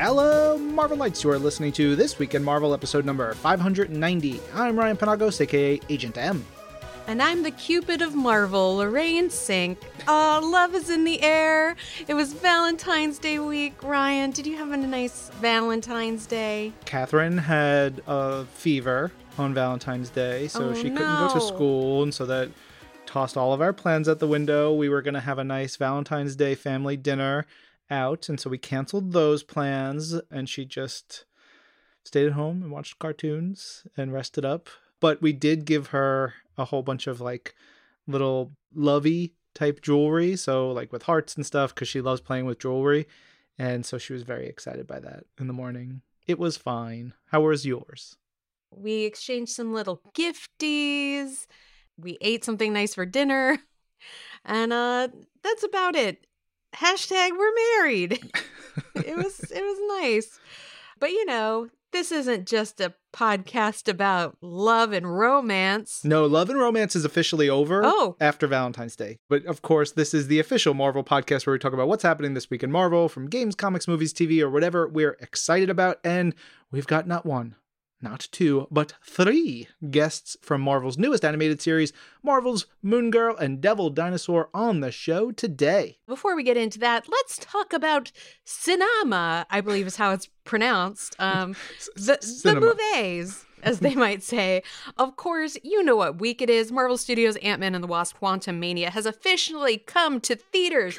Hello, Marvelites. You are listening to This Week in Marvel episode number 590. I'm Ryan Penagos, aka Agent M. And I'm the Cupid of Marvel, Lorraine Sink. Oh, love is in the air. It was Valentine's Day week. Ryan, did you have a nice Valentine's Day? Catherine had a fever on Valentine's Day, so Oh, she couldn't go to school, and so that tossed all of our plans out the window. We were going to have a nice Valentine's Day family dinner out, and so we canceled those plans, and she just stayed at home and watched cartoons and rested up. But we did give her a whole bunch of like little lovey type jewelry, so like with hearts and stuff, because she loves playing with jewelry. And so she was very excited by that in the morning. It was fine. How was yours? We exchanged some little gifties. We ate something nice for dinner. And uh that's about it. Hashtag we're married. it was it was nice. But you know, this isn't just a podcast about love and romance. No, Love and Romance is officially over Oh. after Valentine's Day. But of course, this is the official Marvel podcast where we talk about what's happening this week in Marvel from games, comics, movies, TV, or whatever we're excited about. And we've got not one, not two, but three guests from Marvel's newest animated series, Marvel's Moon Girl and Devil Dinosaur, on the show today. Before we get into that, let's talk about cinema, I believe is how it's pronounced. Um, the, the movies, as they might say. Of course, you know what week it is. Marvel Studios' Ant Man and the Wasp Quantumania has officially come to theaters.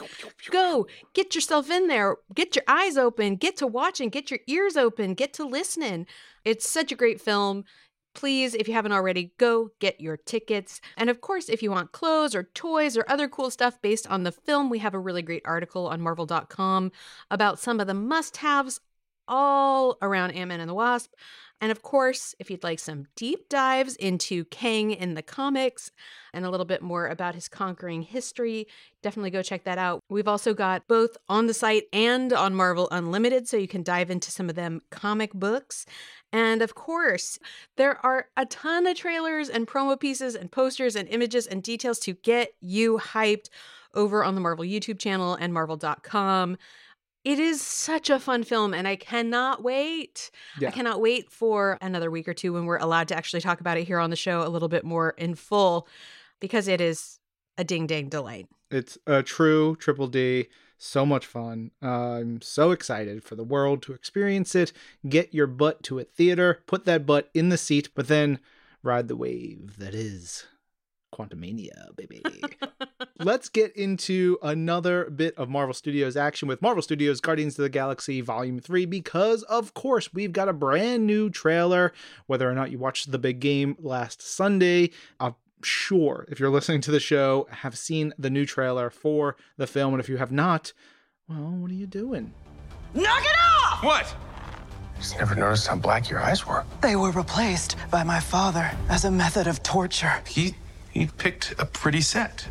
Go, get yourself in there, get your eyes open, get to watching, get your ears open, get to listening. It's such a great film. Please, if you haven't already, go get your tickets. And of course, if you want clothes or toys or other cool stuff based on the film, we have a really great article on Marvel.com about some of the must haves all around Ant Man and the Wasp. And of course, if you'd like some deep dives into Kang in the comics and a little bit more about his conquering history, definitely go check that out. We've also got both on the site and on Marvel Unlimited, so you can dive into some of them comic books. And of course, there are a ton of trailers and promo pieces and posters and images and details to get you hyped over on the Marvel YouTube channel and marvel.com. It is such a fun film, and I cannot wait. Yeah. I cannot wait for another week or two when we're allowed to actually talk about it here on the show a little bit more in full because it is a ding dang delight. It's a true triple D. So much fun. I'm so excited for the world to experience it. Get your butt to a theater, put that butt in the seat, but then ride the wave that is Quantumania, baby. Let's get into another bit of Marvel Studios action with Marvel Studios Guardians of the Galaxy Volume 3 because, of course, we've got a brand new trailer. Whether or not you watched the big game last Sunday, I'm sure if you're listening to the show, have seen the new trailer for the film. And if you have not, well, what are you doing? Knock it off! What? Just never noticed how black your eyes were. They were replaced by my father as a method of torture. He he picked a pretty set.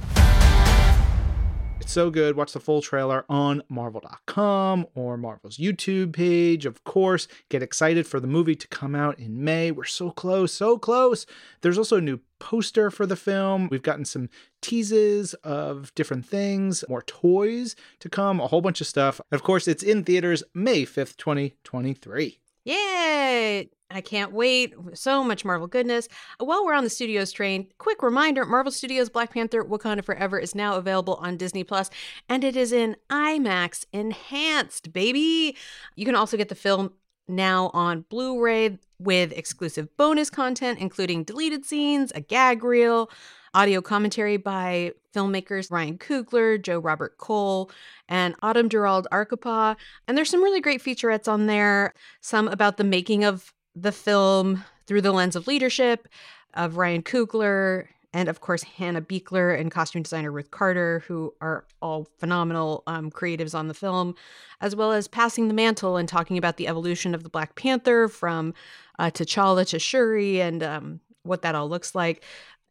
It's so good. Watch the full trailer on Marvel.com or Marvel's YouTube page. Of course, get excited for the movie to come out in May. We're so close, so close. There's also a new poster for the film. We've gotten some teases of different things, more toys to come, a whole bunch of stuff. Of course, it's in theaters May 5th, 2023. Yay! I can't wait. So much Marvel goodness. While we're on the studios train, quick reminder Marvel Studios Black Panther Wakanda Forever is now available on Disney Plus, and it is in IMAX enhanced, baby. You can also get the film now on Blu ray with exclusive bonus content, including deleted scenes, a gag reel, audio commentary by filmmakers Ryan Coogler, Joe Robert Cole, and Autumn Durald Arkapaw. And there's some really great featurettes on there, some about the making of the film through the lens of leadership of Ryan Coogler, and of course Hannah Beachler and costume designer Ruth Carter, who are all phenomenal um, creatives on the film, as well as passing the mantle and talking about the evolution of the Black Panther from uh, T'Challa to Shuri and um, what that all looks like.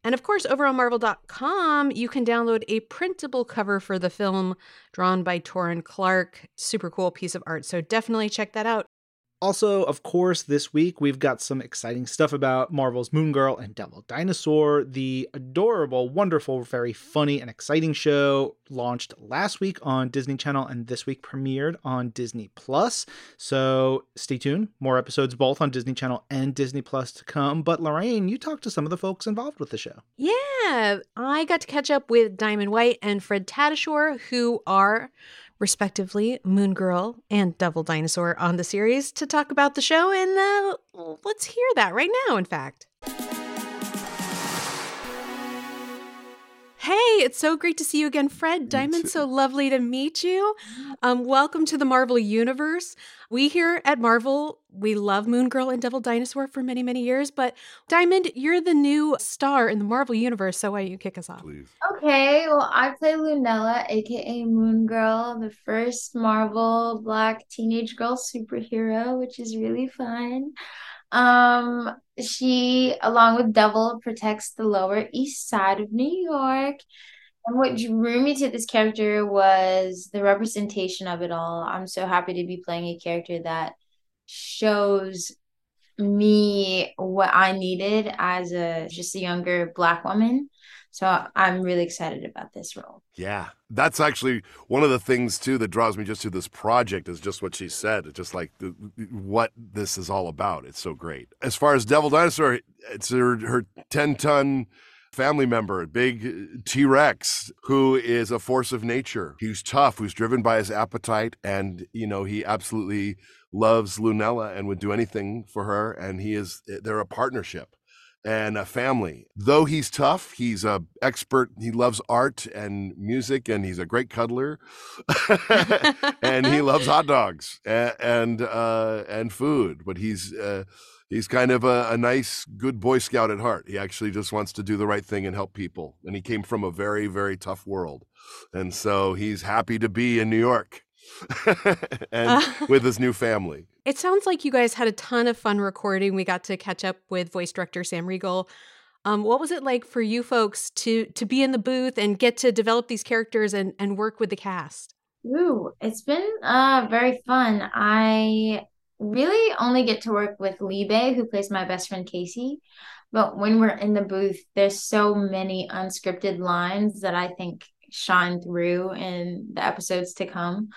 And of course, over on Marvel.com, you can download a printable cover for the film drawn by Taurin Clarke. Super cool piece of art. So definitely check that out. Also, of course, this week we've got some exciting stuff about Marvel's Moon Girl and Devil Dinosaur, the adorable, wonderful, very funny, and exciting show launched last week on Disney Channel and this week premiered on Disney Plus. So stay tuned, more episodes both on Disney Channel and Disney Plus to come. But Lorraine, you talked to some of the folks involved with the show. Yeah, I got to catch up with Diamond White and Fred Tatasciore, who are respectively, Moon Girl and Devil Dinosaur on the series to talk about the show. And uh, let's hear that right now, in fact. Hey, it's so great to see you again, Fred. Diamond, so lovely to meet you. Um, welcome to the Marvel Universe. We here at Marvel, we love Moon Girl and Devil Dinosaur for many, many years. But Diamond, you're the new star in the Marvel Universe, so why don't you kick us off? Please. Okay, well, I play Lunella, aka Moon Girl, the first Marvel Black teenage girl superhero, which is really fun. Um, she, along with Devil, protects the Lower East Side of New York. And what drew me to this character was the representation of it all. I'm so happy to be playing a character that shows me what I needed as a just a younger black woman. So I'm really excited about this role. Yeah, that's actually one of the things too that draws me just to this project is just what she said. It's just like the, what this is all about. It's so great. As far as Devil Dinosaur, it's her, her 10 ton family member, a big T Rex, who is a force of nature. He's tough, who's driven by his appetite, and you know he absolutely loves Lunella and would do anything for her. And he is they're a partnership and a family. Though he's tough, he's a expert. He loves art and music, and he's a great cuddler. and he loves hot dogs and and, uh, and food. But he's uh, he's kind of a, a, nice, good Boy Scout at heart. He actually just wants to do the right thing and help people. And he came from a very, very tough world, and so he's happy to be in New York and with his new family. It sounds like you guys had a ton of fun recording. We got to catch up with voice director Sam Riegel. Um, what was it like for you folks to to be in the booth and get to develop these characters and and work with the cast? Ooh, it's been uh very fun. I really only get to work with Libe, who plays my best friend Casey. But when we're in the booth, there's so many unscripted lines that I think shine through in the episodes to come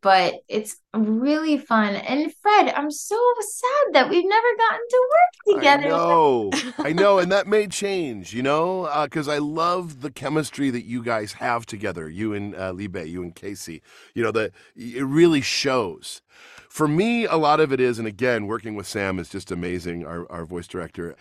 but it's really fun. And Fred, I'm so sad that we've never gotten to work together. I know, I know, and that may change, you know, because uh, I love the chemistry that you guys have together, you and uh, Libe, you and Casey. You know, that it really shows. For me, a lot of it is, and again, working with Sam is just amazing, our, our voice director.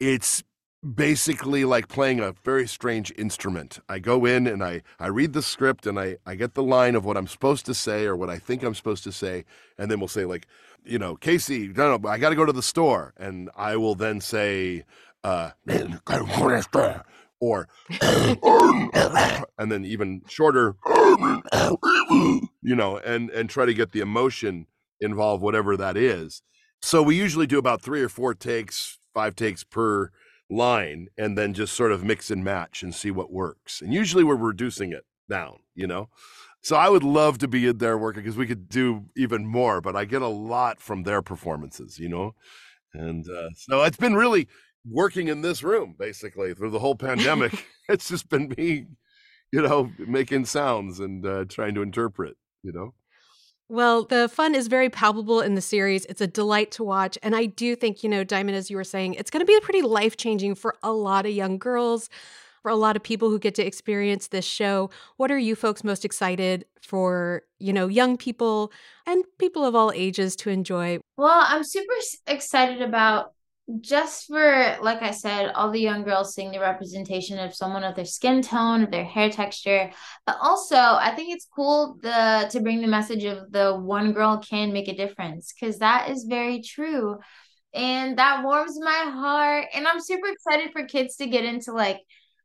It's basically like playing a very strange instrument. I go in and I, I read the script and I, I get the line of what I'm supposed to say or what I think I'm supposed to say. And then we'll say, like, you know, Casey, no, no, I got to go to the store. And I will then say, uh, or, and then even shorter, you know, and, and try to get the emotion involved, whatever that is. So we usually do about three or four takes, five takes per line and then just sort of mix and match and see what works. And usually we're reducing it down, you know? So I would love to be in there working because we could do even more, but I get a lot from their performances, you know? And uh, so it's been really working in this room basically through the whole pandemic. it's just been me, you know, making sounds and uh, trying to interpret, you know? Well, the fun is very palpable in the series. It's a delight to watch. And I do think, you know, Diamond, as you were saying, it's going to be pretty life changing for a lot of young girls, for a lot of people who get to experience this show. What are you folks most excited for, you know, young people and people of all ages to enjoy? Well, I'm super excited about just for like i said all the young girls seeing the representation of someone of their skin tone of their hair texture. But also i think it's cool the to bring the message of the one girl can make a difference because that is very true. And that warms my heart. And i'm super excited for kids to get into like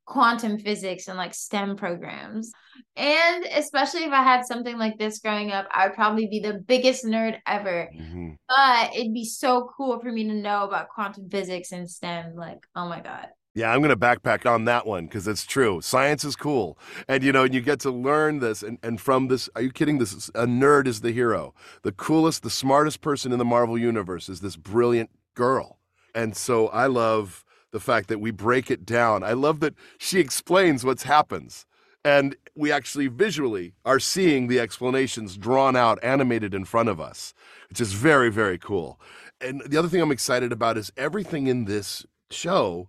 quantum physics and like STEM programs. And especially if I had something like this growing up, I would probably be the biggest nerd ever. Mm-hmm. But it'd be so cool for me to know about quantum physics and STEM. Like, oh my God. Yeah, I'm going to backpack on that one because it's true. Science is cool. And, you know, and you get to learn this. And, and from this, are you kidding? This is, a nerd is the hero. The coolest, the smartest person in the Marvel Universe is this brilliant girl. And so I love the fact that we break it down. I love that she explains what's happens. And we actually visually are seeing the explanations drawn out, animated in front of us, which is very, very cool. And the other thing I'm excited about is everything in this show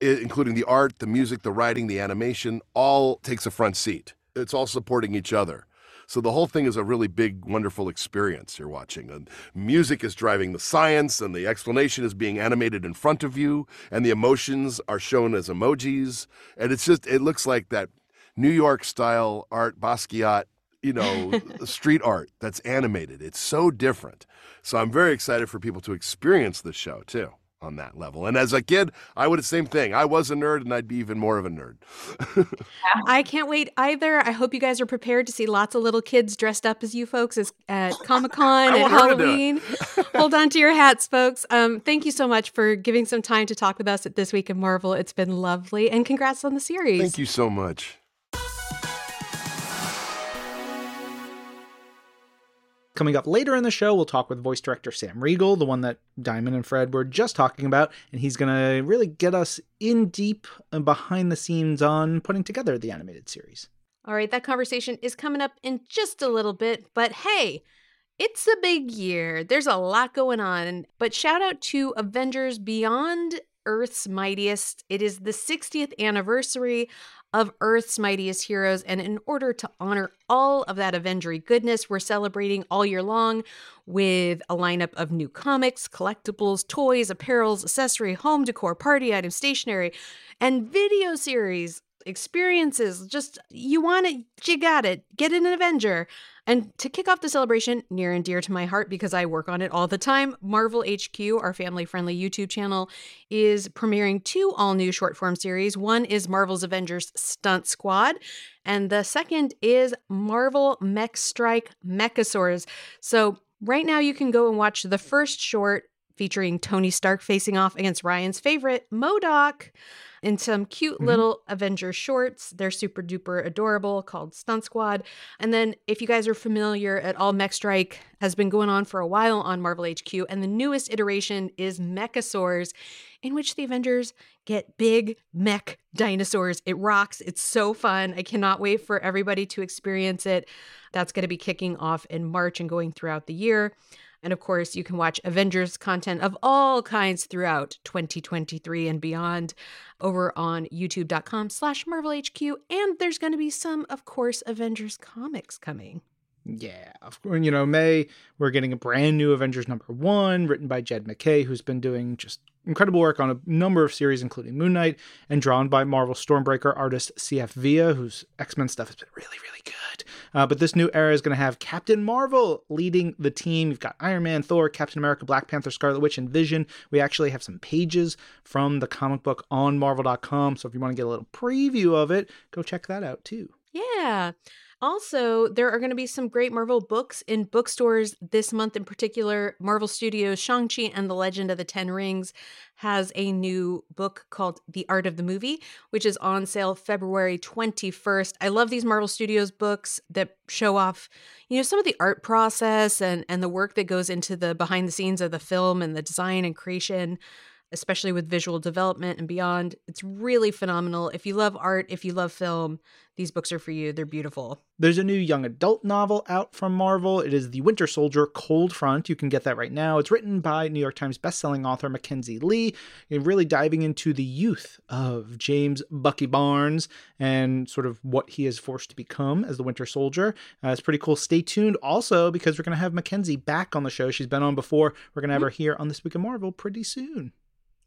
including the art, the music, the writing, the animation, all takes a front seat. It's all supporting each other. So the whole thing is a really big, wonderful experience you're watching. And music is driving the science, and the explanation is being animated in front of you, and the emotions are shown as emojis. And it's just, it looks like that New York style art, Basquiat, you know, street art that's animated. It's so different. So I'm very excited for people to experience the show too on that level. And as a kid, I would have same thing. I was a nerd and I'd be even more of a nerd. I can't wait either. I hope you guys are prepared to see lots of little kids dressed up as you folks as, at Comic-Con and Halloween. Hold on to your hats, folks. Um, thank you so much for giving some time to talk with us at This Week in Marvel. It's been lovely. And congrats on the series. Thank you so much. Coming up later in the show, we'll talk with voice director Sam Riegel, the one that Diamond and Fred were just talking about, and he's going to really get us in deep and behind the scenes on putting together the animated series. All right, that conversation is coming up in just a little bit, but hey, it's a big year. There's a lot going on. But shout out to Avengers Beyond Earth's Mightiest. It is the 60th anniversary of Earth's mightiest heroes. And in order to honor all of that Avengery goodness, we're celebrating all year long with a lineup of new comics, collectibles, toys, apparels, accessory, home decor, party items, stationery, and video series experiences. Just you want it, you got it. Get an Avenger. And to kick off the celebration, near and dear to my heart because I work on it all the time, Marvel HQ, our family friendly YouTube channel, is premiering two all new short form series. One is Marvel's Avengers Stunt Squad, and the second is Marvel Mech Strike Mechasaurs. So right now you can go and watch the first short featuring Tony Stark facing off against Ryan's favorite, MODOK in some cute mm-hmm. little Avenger shorts. They're super duper adorable called Stunt Squad. And then, if you guys are familiar at all, Mech Strike has been going on for a while on Marvel HQ. And the newest iteration is Mechasaurs, in which the Avengers get big mech dinosaurs. It rocks. It's so fun. I cannot wait for everybody to experience it. That's going to be kicking off in March and going throughout the year. And of course, you can watch Avengers content of all kinds throughout 2023 and beyond over on youtube.com slash Marvel HQ. And there's going to be some, of course, Avengers comics coming. Yeah, of course. You know, May, we're getting a brand new Avengers number one, written by Jed MacKay, who's been doing just incredible work on a number of series, including Moon Knight, and drawn by Marvel Stormbreaker artist CF Villa, whose X Men stuff has been really, really good. Uh, but this new era is going to have Captain Marvel leading the team. You've got Iron Man, Thor, Captain America, Black Panther, Scarlet Witch, and Vision. We actually have some pages from the comic book on Marvel.com. So if you want to get a little preview of it, go check that out too. Yeah. Also, there are going to be some great Marvel books in bookstores this month in particular. Marvel Studios Shang-Chi and the Legend of the Ten Rings has a new book called The Art of the Movie, which is on sale February 21st. I love these Marvel Studios books that show off, you know, some of the art process and and the work that goes into the behind the scenes of the film and the design and creation especially with visual development and beyond. It's really phenomenal. If you love art, if you love film, these books are for you. They're beautiful. There's a new young adult novel out from Marvel. It is The Winter Soldier Cold Front. You can get that right now. It's written by New York Times bestselling author Mackenzi Lee, and really diving into the youth of James Bucky Barnes and sort of what he is forced to become as the Winter Soldier. Uh, it's pretty cool. Stay tuned also because we're going to have Mackenzi back on the show. She's been on before. We're going to have mm-hmm. her here on This Week in Marvel pretty soon.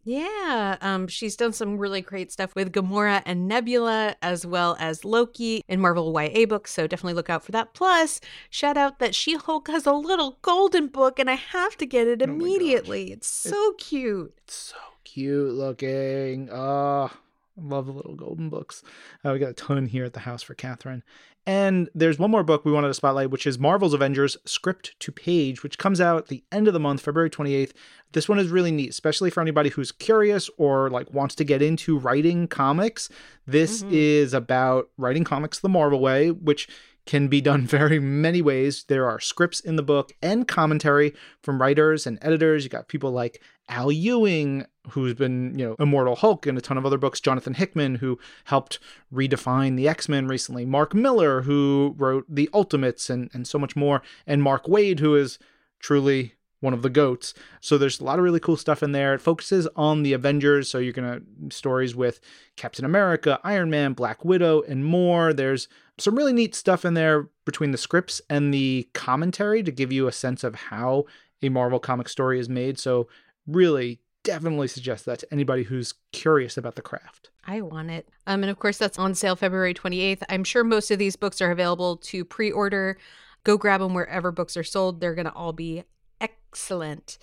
Yeah, um, she's done some really great stuff with Gamora and Nebula, as well as Loki in Marvel YA books. So definitely look out for that. Plus, shout out that She Hulk has a little golden book, and I have to get it immediately. Oh it's so cute. It's so cute looking. Oh, Love the little golden books. Uh, we got a ton here at the house for Catherine. And there's one more book we wanted to spotlight, which is Marvel's Avengers Script to Page, which comes out at the end of the month, February 28th. This one is really neat, especially for anybody who's curious or like wants to get into writing comics. This Mhm. is about writing comics the Marvel way, which can be done very many ways. There are scripts in the book and commentary from writers and editors. You got people like Al Ewing, who's been, you know, Immortal Hulk and a ton of other books. Jonathan Hickman, who helped redefine the X Men recently. Mark Millar, who wrote The Ultimates and, and so much more. And Mark Waid, who is truly one of the goats. So there's a lot of really cool stuff in there. It focuses on the Avengers. So you're to stories with Captain America, Iron Man, Black Widow, and more. There's some really neat stuff in there between the scripts and the commentary to give you a sense of how a Marvel comic story is made. So really definitely suggest that to anybody who's curious about the craft. I want it. Um, and of course, that's on sale February 28th. I'm sure most of these books are available to pre order. Go grab them wherever books are sold. They're going to all be excellent.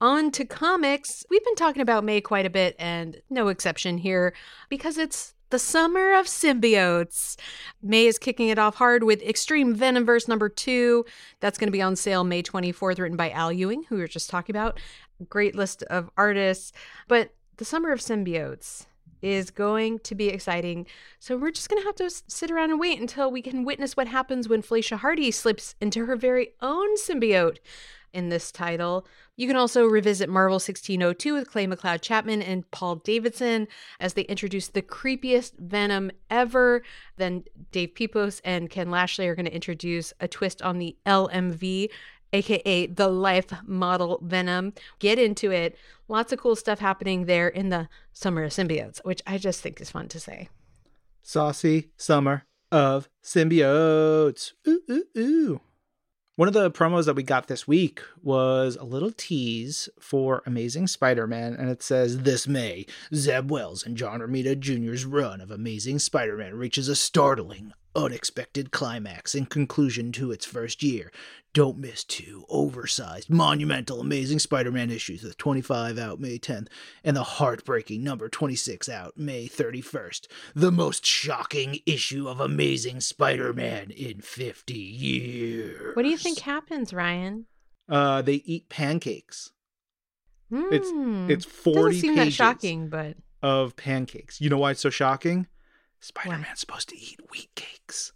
On to comics. We've been talking about May quite a bit, and no exception here because it's the summer of symbiotes. May is kicking it off hard with Extreme Venomverse number two. That's going to be on sale May 24th, written by Al Ewing, who we were just talking about. Great list of artists. But the summer of symbiotes is going to be exciting. So we're just going to have to sit around and wait until we can witness what happens when Felicia Hardy slips into her very own symbiote in this title. You can also revisit Marvel 1602 with Clay McLeod Chapman and Paul Davidson as they introduce the creepiest Venom ever. Then Dave Pepose and Ken Lashley are going to introduce a twist on the LMV, aka the life model Venom. Get into it. Lots of cool stuff happening there in the Summer of Symbiotes, which I just think is fun to say. Saucy summer of symbiotes. Ooh, ooh, ooh. One of the promos that we got this week was a little tease for Amazing Spider Man, and it says This May, Zeb Wells and John Romita Jr.'s run of Amazing Spider Man reaches a startling, unexpected climax in conclusion to its first year. Don't miss two oversized, monumental Amazing Spider Man issues with 25 out May 10th and the heartbreaking number 26 out May 31st. The most shocking issue of Amazing Spider Man in 50 years. What do you think happens, Ryan? Uh, they eat pancakes. It's- Hmm. It's Doesn't 40 seem that shocking, but of pancakes. You know why it's so shocking? Spider Man's supposed to eat wheat cakes.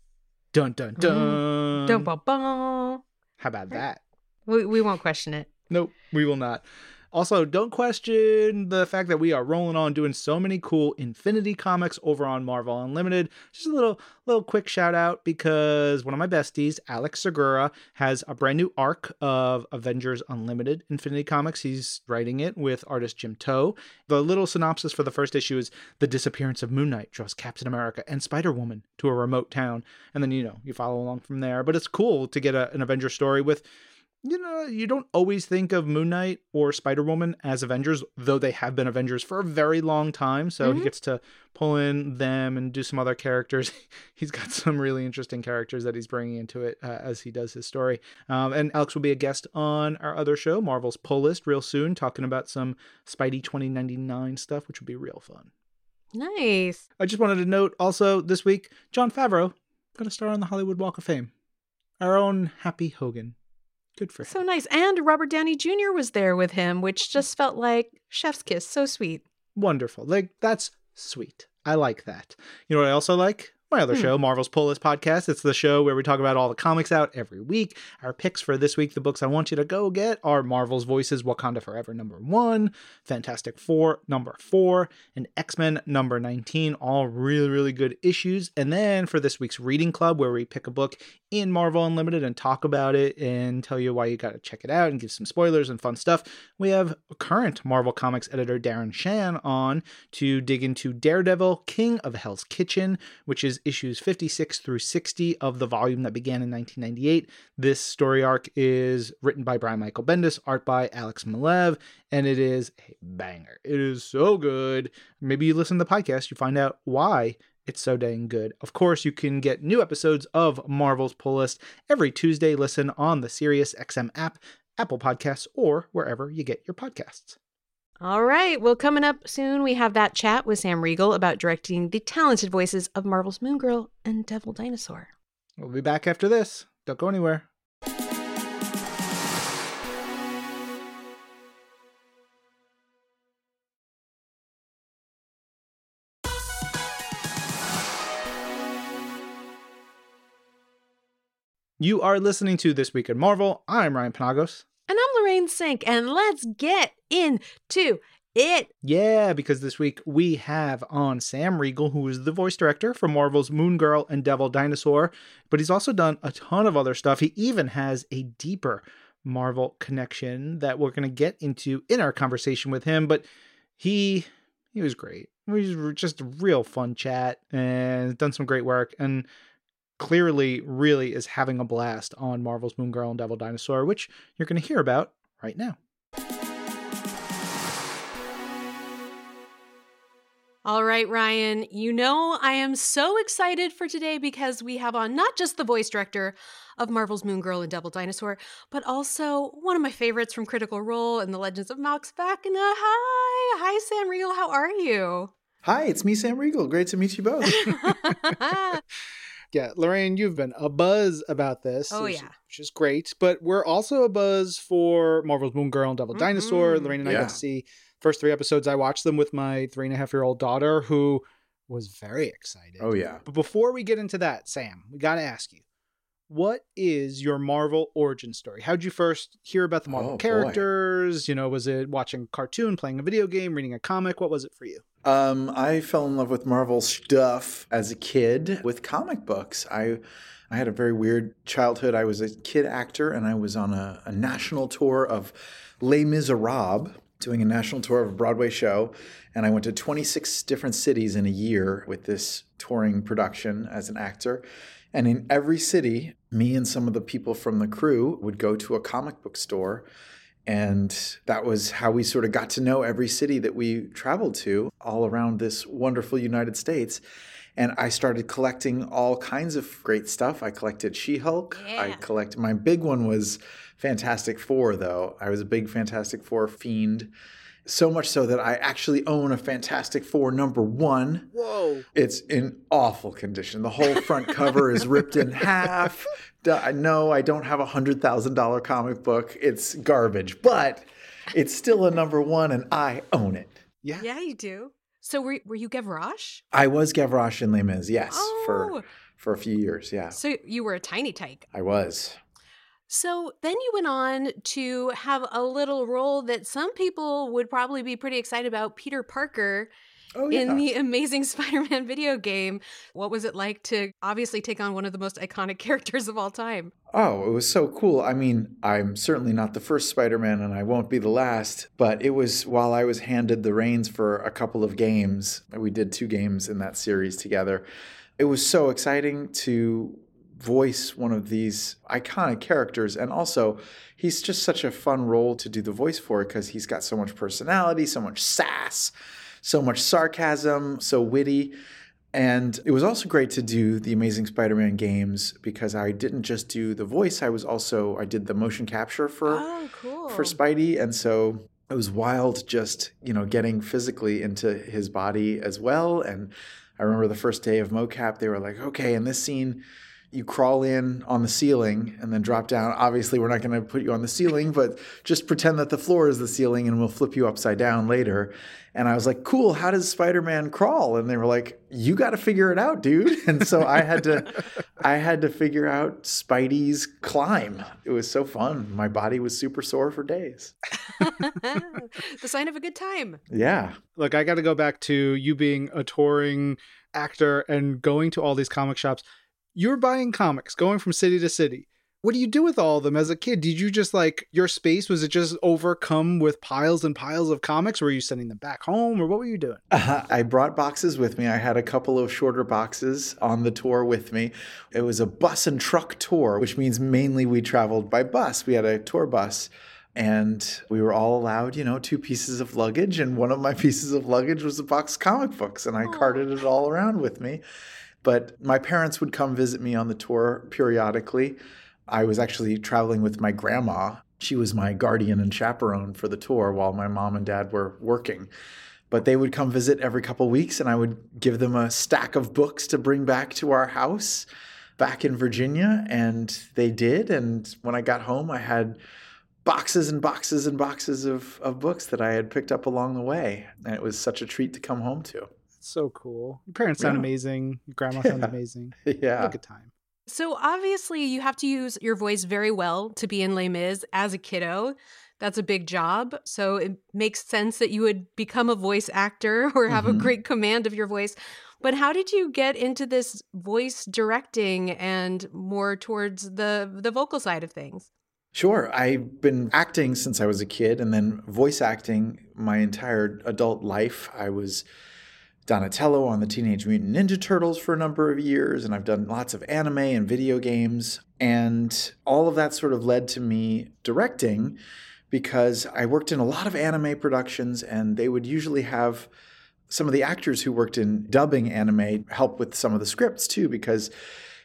Dun dun dun. don't ba ba. How about that? We we won't question it. Nope, we will not. Also, don't question the fact that we are rolling on doing so many cool Infinity comics over on Marvel Unlimited. Just a little little quick shout out because one of my besties, Alex Segura, has a brand new arc of Avengers Unlimited Infinity Comics. He's writing it with artist Jim Towe. The little synopsis for the first issue is the disappearance of Moon Knight draws Captain America and Spider Woman to a remote town, and then you know you follow along from there. But it's cool to get a, an Avenger story with you know, you don't always think of Moon Knight or Spider Woman as Avengers, though they have been Avengers for a very long time. So he Mhm. gets to pull in them and do some other characters. he's got some really interesting characters that he's bringing into it uh, as he does his story. Um, and Alex will be a guest on our other show, Marvel's Pull List, real soon, talking about some Spidey 2099 stuff, which would be real fun. Nice. I just wanted to note also this week, Jon Favreau got a star on the Hollywood Walk of Fame. Our own Happy Hogan. Good for him. So nice. And Robert Downey Jr. was there with him, which just felt like chef's kiss. So sweet. wonderful. Like that's sweet. I like that. You know what I also like? My other Hmm. show, Marvel's Pull List Podcast. It's the show where we talk about all the comics out every week. Our picks for this week, the books I want you to go get are Marvel's Voices, Wakanda Forever number one, Fantastic Four number four, and X Men number 19. All really, really good issues. And then for this week's reading club, where we pick a book in Marvel Unlimited and talk about it and tell you why you got to check it out and give some spoilers and fun stuff, we have current Marvel Comics editor Darren Shan on to dig into Daredevil, King of Hell's Kitchen, which is issues 56 through 60 of the volume that began in 1998. This story arc is written by Brian Michael Bendis, art by Alex Maleev, and it is a banger. It is so good. Maybe you listen to the podcast, you find out why it's so dang good. Of course, you can get new episodes of Marvel's Pull List every Tuesday. Listen on the Sirius XM app, Apple Podcasts, or wherever you get your podcasts. All right. Well, coming up soon, we have that chat with Sam Riegel about directing the talented voices of Marvel's Moon Girl and Devil Dinosaur. We'll be back after this. Don't go anywhere. You are listening to This Week in Marvel. I'm Ryan Penagos. Sink, and let's get into it. Yeah, because this week we have on Sam Riegel, who is the voice director for Marvel's Moon Girl and Devil Dinosaur, but he's also done a ton of other stuff. He even has a deeper Marvel connection that we're going to get into in our conversation with him, but he he was great. He was just a real fun chat and done some great work and clearly really is having a blast on Marvel's Moon Girl and Devil Dinosaur, which you're going to hear about right now. All right, Ryan, you know I am so excited for today because we have on not just the voice director of Marvel's Moon Girl and Devil Dinosaur, but also one of my favorites from Critical Role and The Legends of Vox Machina. Hi, hi, Sam Riegel. How are you? Hi, it's me, Sam Riegel. Great to meet you both. Yeah, Lorraine, you've been a buzz about this. Oh, which, yeah. which is great. But we're also a buzz for Marvel's Moon Girl and Devil Dinosaur. Mhm. Lorraine and I Yeah. got to see first three episodes. I watched them with my three and a half year old daughter, who was very excited. oh, yeah. But before we get into that, Sam, we got to ask you, what is your Marvel origin story? How'd you first hear about the Marvel Oh, boy. characters? You know, was it watching a cartoon, playing a video game, reading a comic? What was it for you? Um, I fell in love with Marvel stuff as a kid with comic books. I I had a very weird childhood. I was a kid actor and I was on a, a national tour of Les Miserables, doing a national tour of a Broadway show. And I went to 26 different cities in a year with this touring production as an actor. And in every city, me and some of the people from the crew would go to a comic book store and that was how we sort of got to know every city that we traveled to all around this wonderful United States. And I started collecting all kinds of great stuff. I collected She Hulk. Yeah. I collected, my big one was Fantastic Four, though. I was a big Fantastic Four fiend. So much so that I actually own a Fantastic Four number one. Whoa. It's in awful condition. The whole front cover is ripped in half. D- No, I don't have a hundred thousand dollar comic book. It's garbage, but it's still a number one, and I own it. Yeah. yeah, you do. So were, were you Gavroche? I was Gavroche in Les Mis, yes, Oh. for for a few years. Yeah, So you were a tiny tyke. I was. So then you went on to have a little role that some people would probably be pretty excited about Peter Parker Oh in the Amazing Spider Man video game. What was it like to obviously take on one of the most iconic characters of all time? Oh, it was so cool. I mean, I'm certainly not the first Spider Man and I won't be the last, but it was while I was handed the reins for a couple of games. We did two games in that series together. It was so exciting to voice one of these iconic characters. And also, he's just such a fun role to do the voice for because he's got so much personality, so much sass, so much sarcasm, so witty. And it was also great to do the Amazing Spider-Man games because I didn't just do the voice, I was also I did the motion capture for Oh, cool. for Spidey and so it was wild just, you know, getting physically into his body as well and I remember the first day of mocap they were like, "Okay, in this scene you crawl in on the ceiling and then drop down. Obviously, we're not going to put you on the ceiling, but just pretend that the floor is the ceiling and we'll flip you upside down later. And I was like, cool, how does Spider Man crawl? And they were like, you got to figure it out, dude. And so I had to. I had to figure out Spidey's climb. It was so fun. My body was super sore for days. the sign of a good time. Yeah. Look, I got to go back to you being a touring actor and going to all these comic shops. You're buying comics, going from city to city. What do you do with all of them as a kid? Did you just like your space? Was it just overcome with piles and piles of comics? Were you sending them back home or what were you doing? Uh, I brought boxes with me. I had a couple of shorter boxes on the tour with me. It was a bus and truck tour, which means mainly we traveled by bus. We had a tour bus and we were all allowed, you know, two pieces of luggage. And one of my pieces of luggage was a box of comic books, and I carted it all around with me. But my parents would come visit me on the tour periodically. I was actually traveling with my grandma she was my guardian and chaperone for the tour while my mom and dad were working. But they would come visit every couple weeks, and I would give them a stack of books to bring back to our house back in Virginia. And they did. And when I got home, I had boxes and boxes and boxes of, of books that I had picked up along the way. And it was such a treat to come home to. So cool. Your parents sound Yeah. amazing. Your grandma sounds amazing. Yeah. What a good time. So obviously, you have to use your voice very well to be in Les Mis as a kiddo. That's a big job. So it makes sense that you would become a voice actor or have a Mhm. great command of your voice. But how did you get into this voice directing and more towards the the vocal side of things? Sure. I've been acting since I was a kid and then voice acting my entire adult life. I was Donatello on the Teenage Mutant Ninja Turtles for a number of years, and I've done lots of anime and video games. And all of that sort of led to me directing because I worked in a lot of anime productions, and they would usually have some of the actors who worked in dubbing anime help with some of the scripts too, because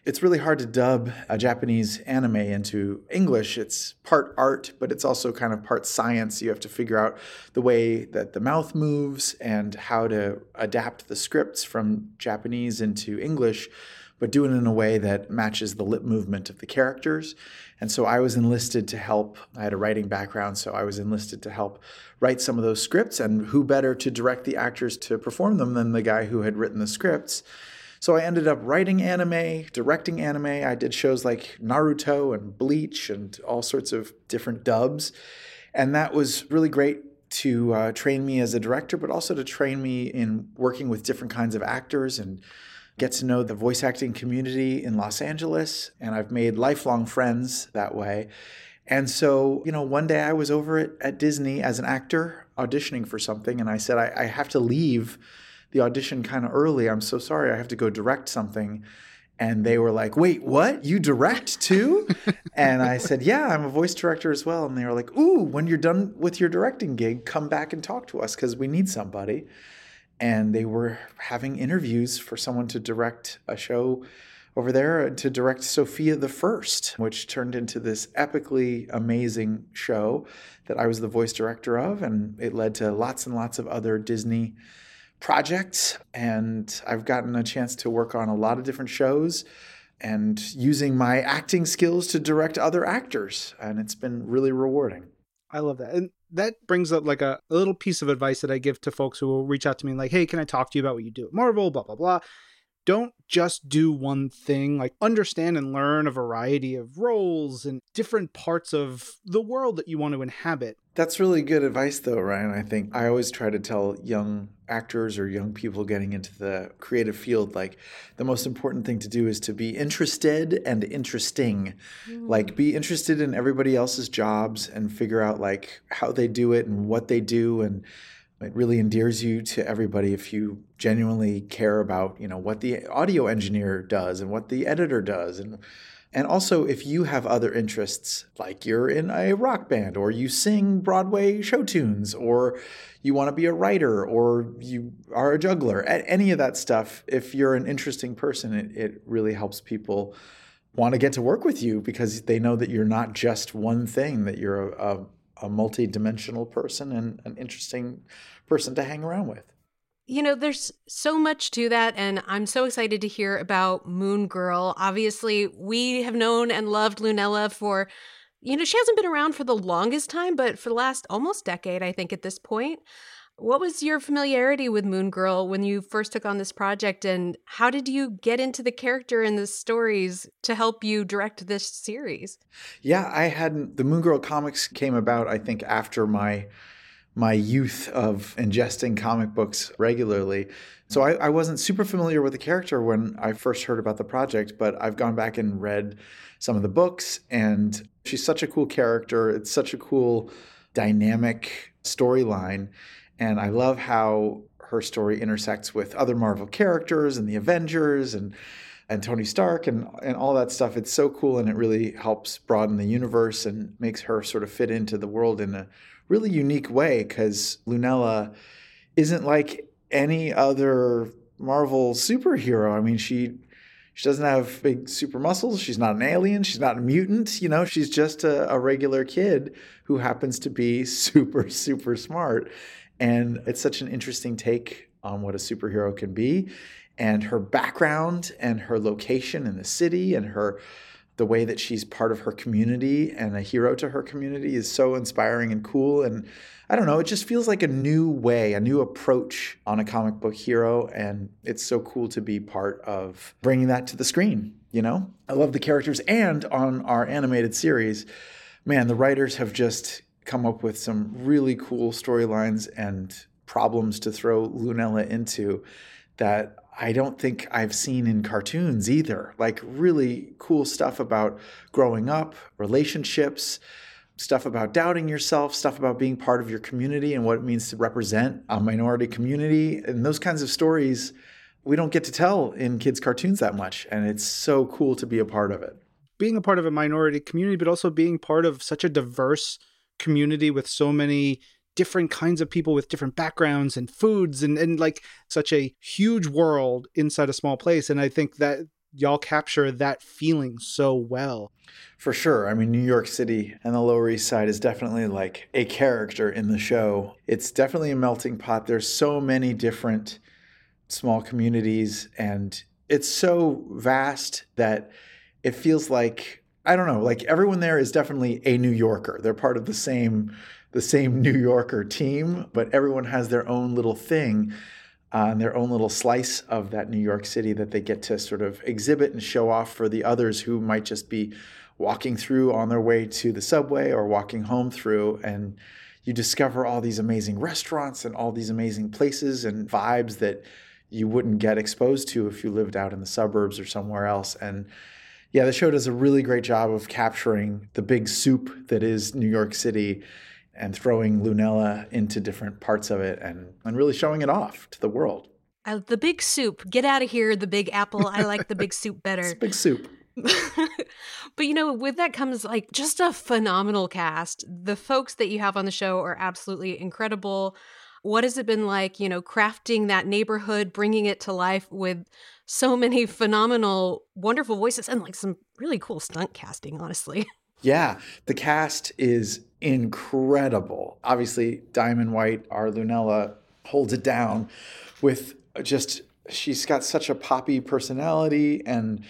it's really hard to dub a Japanese anime into English. It's part art, but it's also kind of part science. You have to figure out the way that the mouth moves and how to adapt the scripts from Japanese into English, but do it in a way that matches the lip movement of the characters. And so I was enlisted to help. I had a writing background, so I was enlisted to help write some of those scripts. And who better to direct the actors to perform them than the guy who had written the scripts? So I ended up writing anime, directing anime. I did shows like Naruto and Bleach and all sorts of different dubs. And that was really great to uh, train me as a director, but also to train me in working with different kinds of actors and get to know the voice acting community in Los Angeles. And I've made lifelong friends that way. And so, you know, one day I was over at, at Disney as an actor auditioning for something, and I said, I, I have to leave the audition kind of early. I'm so sorry. I have to go direct something. And they were like, wait, what? You direct too? and I said, yeah, I'm a voice director as well. And they were like, ooh, when you're done with your directing gig, come back and talk to us because we need somebody. And they were having interviews for someone to direct a show over there uh, to direct Sofia the First, which turned into this epically amazing show that I was the voice director of. And it led to lots and lots of other Disney projects. And I've gotten a chance to work on a lot of different shows and using my acting skills to direct other actors. And it's been really rewarding. I love that. And that brings up like a, a little piece of advice that I give to folks who will reach out to me and like, hey, can I talk to you about what you do at Marvel? Blah, blah, blah. Don't just do one thing. Like, understand and learn a variety of roles and different parts of the world that you want to inhabit. That's really good advice, though, Ryan. I think I always try to tell young actors or young people getting into the creative field like the most important thing to do is to be interested and interesting. Like, be mm. interested in everybody else's jobs and figure out like how they do it and what they do. And it really endears you to everybody if you genuinely care about, you know, what the audio engineer does and what the editor does and and also, if you have other interests, like you're in a rock band, or you sing Broadway show tunes, or you want to be a writer, or you are a juggler, any of that stuff, if you're an interesting person, it, it really helps people want to get to work with you because they know that you're not just one thing, that you're a, a, a multi dimensional person and an interesting person to hang around with. You know, there's so much to that, and I'm so excited to hear about Moon Girl. Obviously, we have known and loved Lunella for, you know, she hasn't been around for the longest time, but for the last almost decade, I think, at this point. What was your familiarity with Moon Girl when you first took on this project, and how did you get into the character and the stories to help you direct this series? Yeah, I hadn't. The Moon Girl comics came about, I think, after my my youth of ingesting comic books regularly. So I, I wasn't super familiar with the character when I first heard about the project, but I've gone back and read some of the books, and she's such a cool character. It's such a cool, dynamic storyline. And I love how her story intersects with other Marvel characters and the Avengers and and Tony Stark and and all that stuff. It's so cool and it really helps broaden the universe and makes her sort of fit into the world in a really unique way because Lunella isn't like any other Marvel superhero. I mean, she She doesn't have big super muscles. She's not an alien. She's not a mutant. You know, she's just a, a regular kid who happens to be super, super smart. And it's such an interesting take on what a superhero can be. And her background and her location in the city and her the way that she's part of her community and a hero to her community is so inspiring and cool. And I don't know, it just feels like a new way, a new approach on a comic book hero. And it's so cool to be part of bringing that to the screen. You know, I love the characters. And on our animated series, man, the writers have just come up with some really cool storylines and problems to throw Lunella into that I don't think I've seen in cartoons either. Like really cool stuff about growing up, relationships, stuff about doubting yourself, stuff about being part of your community and what it means to represent a minority community. And those kinds of stories we don't get to tell in kids' cartoons that much. And it's so cool to be a part of it. Being a part of a minority community, but also being part of such a diverse community with so many different kinds of people with different backgrounds and foods and, and like such a huge world inside a small place. And I think that y'all capture that feeling so well. For sure. I mean, New York City and the Lower East Side is definitely like a character in the show. It's definitely a melting pot. There's so many different small communities, and it's so vast that it feels like, I don't know, like everyone there is definitely a New Yorker. They're part of the same the same New Yorker team, but everyone has their own little thing uh, and their own little slice of that New York City that they get to sort of exhibit and show off for the others who might just be walking through on their way to the subway or walking home through. And you discover all these amazing restaurants and all these amazing places and vibes that you wouldn't get exposed to if you lived out in the suburbs or somewhere else. And yeah, the show does a really great job of capturing the big soup that is New York City and throwing Lunella into different parts of it and, and really showing it off to the world. Uh, the big soup. Get out of here, the big apple. I like the big soup better. big soup. but you know, with that comes like just a phenomenal cast. The folks that you have on the show are absolutely incredible. What has it been like, you know, crafting that neighborhood, bringing it to life with so many phenomenal, wonderful voices and like some really cool stunt casting, honestly? Yeah, the cast is incredible. Obviously, Diamond White, our Lunella, holds it down with just, she's got such a poppy personality and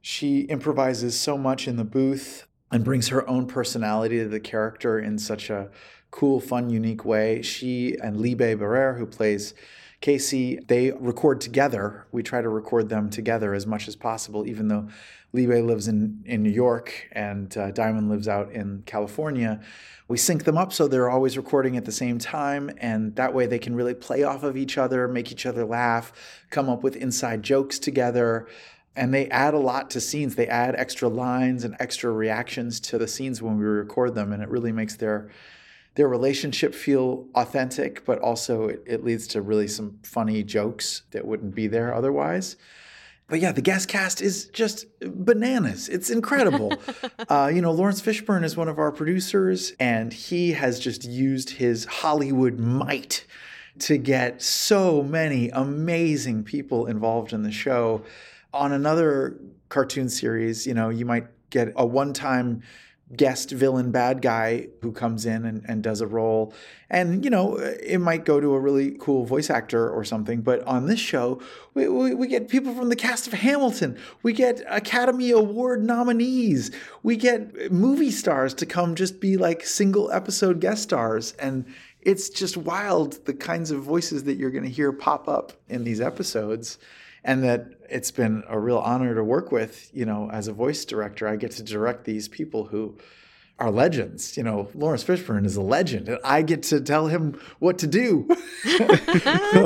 she improvises so much in the booth and brings her own personality to the character in such a cool, fun, unique way. She and Libe Barer, who plays Casey, they record together. We try to record them together as much as possible, even though Libe lives in, in New York and uh, Diamond lives out in California. We sync them up so they're always recording at the same time, and that way they can really play off of each other, make each other laugh, come up with inside jokes together. And they add a lot to scenes. They add extra lines and extra reactions to the scenes when we record them, and it really makes their their relationship feel authentic, but also it, it leads to really some funny jokes that wouldn't be there otherwise. But yeah, the guest cast is just bananas. It's incredible. uh, you know, Laurence Fishburne is one of our producers, and he has just used his Hollywood might to get so many amazing people involved in the show. On another cartoon series, you know, you might get a one time guest villain bad guy who comes in and, and does a role. And, you know, it might go to a really cool voice actor or something. But on this show, we, we, we, get people from the cast of Hamilton. We get Academy Award nominees. We get movie stars to come just be like single episode guest stars. And it's just wild the kinds of voices that you're going to hear pop up in these episodes and that it's been a real honor to work with. You know, as a voice director, I get to direct these people who are legends. You know, Laurence Fishburne is a legend, and I get to tell him what to do,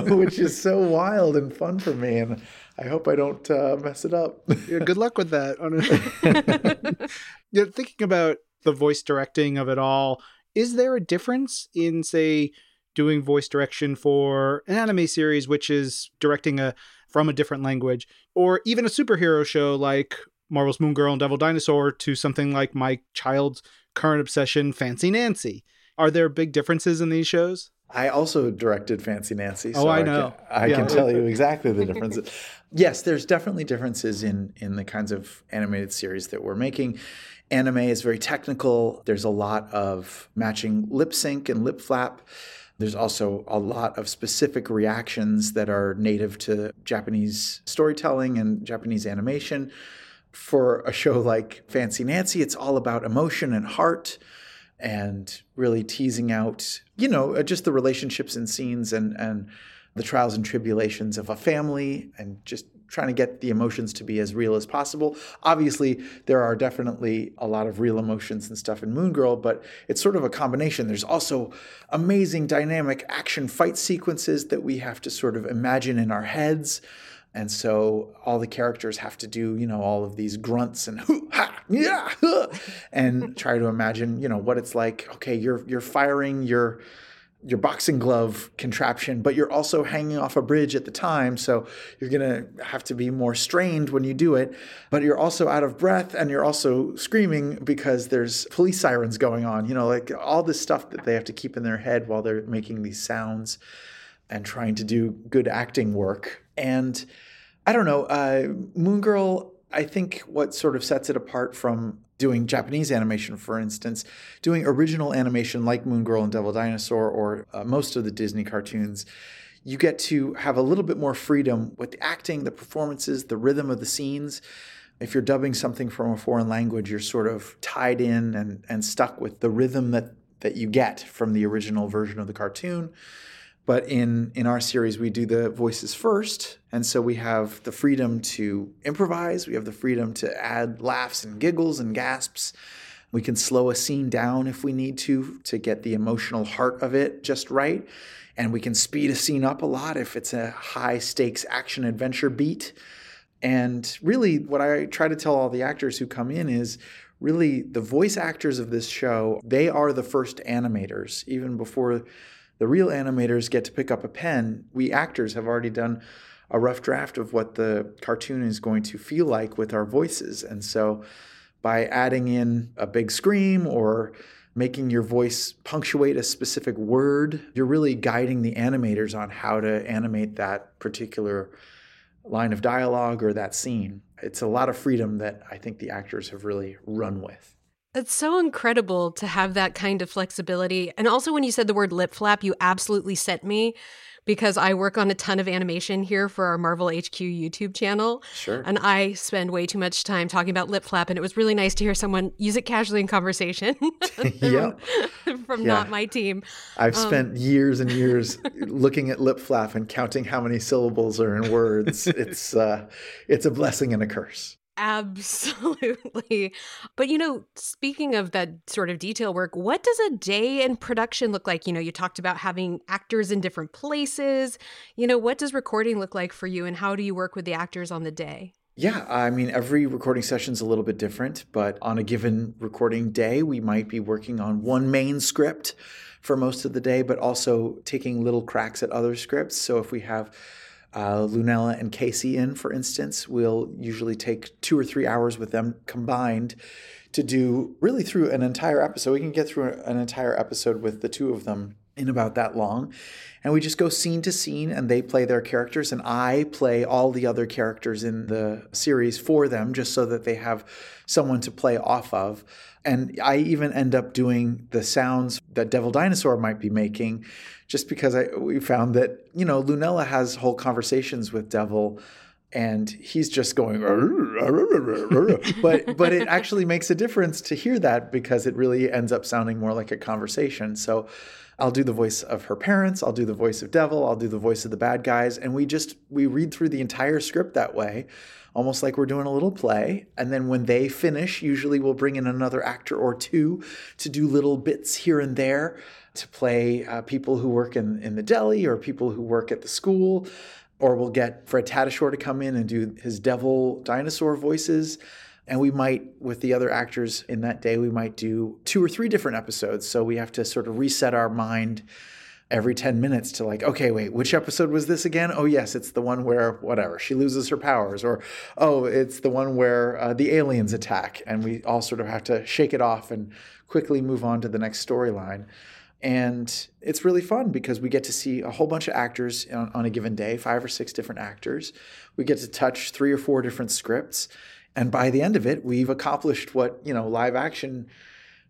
which is so wild and fun for me. And I hope I don't uh, mess it up. yeah, good luck with that. you know, thinking about the voice directing of it all, is there a difference in, say, doing voice direction for an anime series, which is directing a from a different language, or even a superhero show like Marvel's Moon Girl and Devil Dinosaur to something like my child's current obsession, Fancy Nancy. Are there big differences in these shows? I also directed Fancy Nancy. Oh, I know. Can, I Yeah. can tell you exactly the differences. yes, there's definitely differences in in the kinds of animated series that we're making. Anime is very technical. There's a lot of matching lip sync and lip flap. There's also a lot of specific reactions that are native to Japanese storytelling and Japanese animation. For a show like Fancy Nancy, it's all about emotion and heart and really teasing out, you know, uh, just the relationships and scenes and and the trials and tribulations of a family and just trying to get the emotions to be as real as possible. Obviously, there are definitely a lot of real emotions and stuff in Moon Girl, but it's sort of a combination. There's also amazing dynamic action fight sequences that we have to sort of imagine in our heads. And so all the characters have to do, you know, all of these grunts and hoo ha yeah huh, and try to imagine, you know, what it's like. Okay, you're you're firing your your boxing glove contraption, but you're also hanging off a bridge at the time, so you're gonna have to be more strained when you do it. But you're also out of breath and you're also screaming because there's police sirens going on. You know, like all this stuff that they have to keep in their head while they're making these sounds and trying to do good acting work. And I don't know, uh, Moon Girl. I think what sort of sets it apart from doing Japanese animation, for instance, doing original animation like Moon Girl and Devil Dinosaur or uh, most of the Disney cartoons, you get to have a little bit more freedom with the acting, the performances, the rhythm of the scenes. If you're dubbing something from a foreign language, you're sort of tied in and, and stuck with the rhythm that, that you get from the original version of the cartoon. But in in our series, we do the voices first, and so we have the freedom to improvise. We have the freedom to add laughs and giggles and gasps. We can slow a scene down if we need to to get the emotional heart of it just right, and we can speed a scene up a lot if it's a high stakes action adventure beat. And really, what I try to tell all the actors who come in is really the voice actors of this show, they are the first animators, even before the real animators get to pick up a pen. We actors have already done a rough draft of what the cartoon is going to feel like with our voices. And so by adding in a big scream or making your voice punctuate a specific word, you're really guiding the animators on how to animate that particular line of dialogue or that scene. It's a lot of freedom that I think the actors have really run with. It's so incredible to have that kind of flexibility. And also, when you said the word lip flap, you absolutely sent me because I work on a ton of animation here for our Marvel HQ YouTube channel. Sure. And I spend way too much time talking about lip flap. And it was really nice to hear someone use it casually in conversation Yeah. from, Yeah. not my team. I've Um, spent years and years looking at lip flap and counting how many syllables are in words. it's uh, it's a blessing and a curse. Absolutely. But you know, speaking of that sort of detail work, what does a day in production look like? You know, you talked about having actors in different places. You know, what does recording look like for you and how do you work with the actors on the day? Yeah, I mean, every recording session's a little bit different, but on a given recording day, we might be working on one main script for most of the day, but also taking little cracks at other scripts. So if we have uh, Lunella and Casey in, for instance, we'll usually take two or three hours with them combined to do really through an entire episode. We can get through an entire episode with the two of them in about that long. And we just go scene to scene and they play their characters and I play all the other characters in the series for them just so that they have someone to play off of. And I even end up doing the sounds that Devil Dinosaur might be making just because I we found that, you know, Lunella has whole conversations with Devil and he's just going but but it actually makes a difference to hear that because it really ends up sounding more like a conversation. So i'll do the voice of her parents i'll do the voice of devil i'll do the voice of the bad guys and we just we read through the entire script that way almost like we're doing a little play and then when they finish usually we'll bring in another actor or two to do little bits here and there to play uh, people who work in, in the deli or people who work at the school or we'll get Fred Tatasciore to come in and do his devil dinosaur voices. And we might, with the other actors in that day, we might do two or three different episodes. So we have to sort of reset our mind every 10 minutes to like, okay, wait, which episode was this again? Oh, yes, it's the one where whatever, she loses her powers. Or, oh, it's the one where uh, the aliens attack. And we all sort of have to shake it off and quickly move on to the next storyline. And it's really fun because we get to see a whole bunch of actors on, on, a given day, five or six different actors. We get to touch three or four different scripts. And by the end of it, we've accomplished what, you know, live action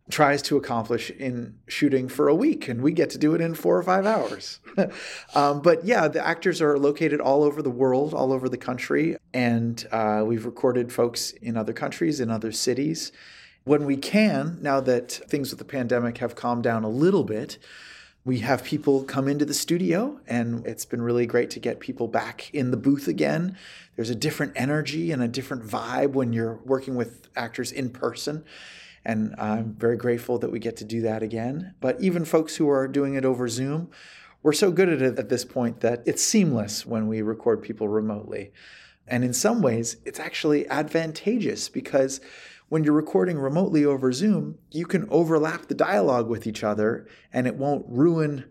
tries to accomplish in shooting for a week, and we get to do it in four or five hours. um, but yeah, the actors are located all over the world, all over the country, and uh, we've recorded folks in other countries, in other cities. When we can, now that things with the pandemic have calmed down a little bit, we have people come into the studio, and it's been really great to get people back in the booth again. There's a different energy and a different vibe when you're working with actors in person. And I'm very grateful that we get to do that again. But even folks who are doing it over Zoom, we're so good at it at this point that it's seamless when we record people remotely. And in some ways, it's actually advantageous because when you're recording remotely over Zoom, you can overlap the dialogue with each other and it won't ruin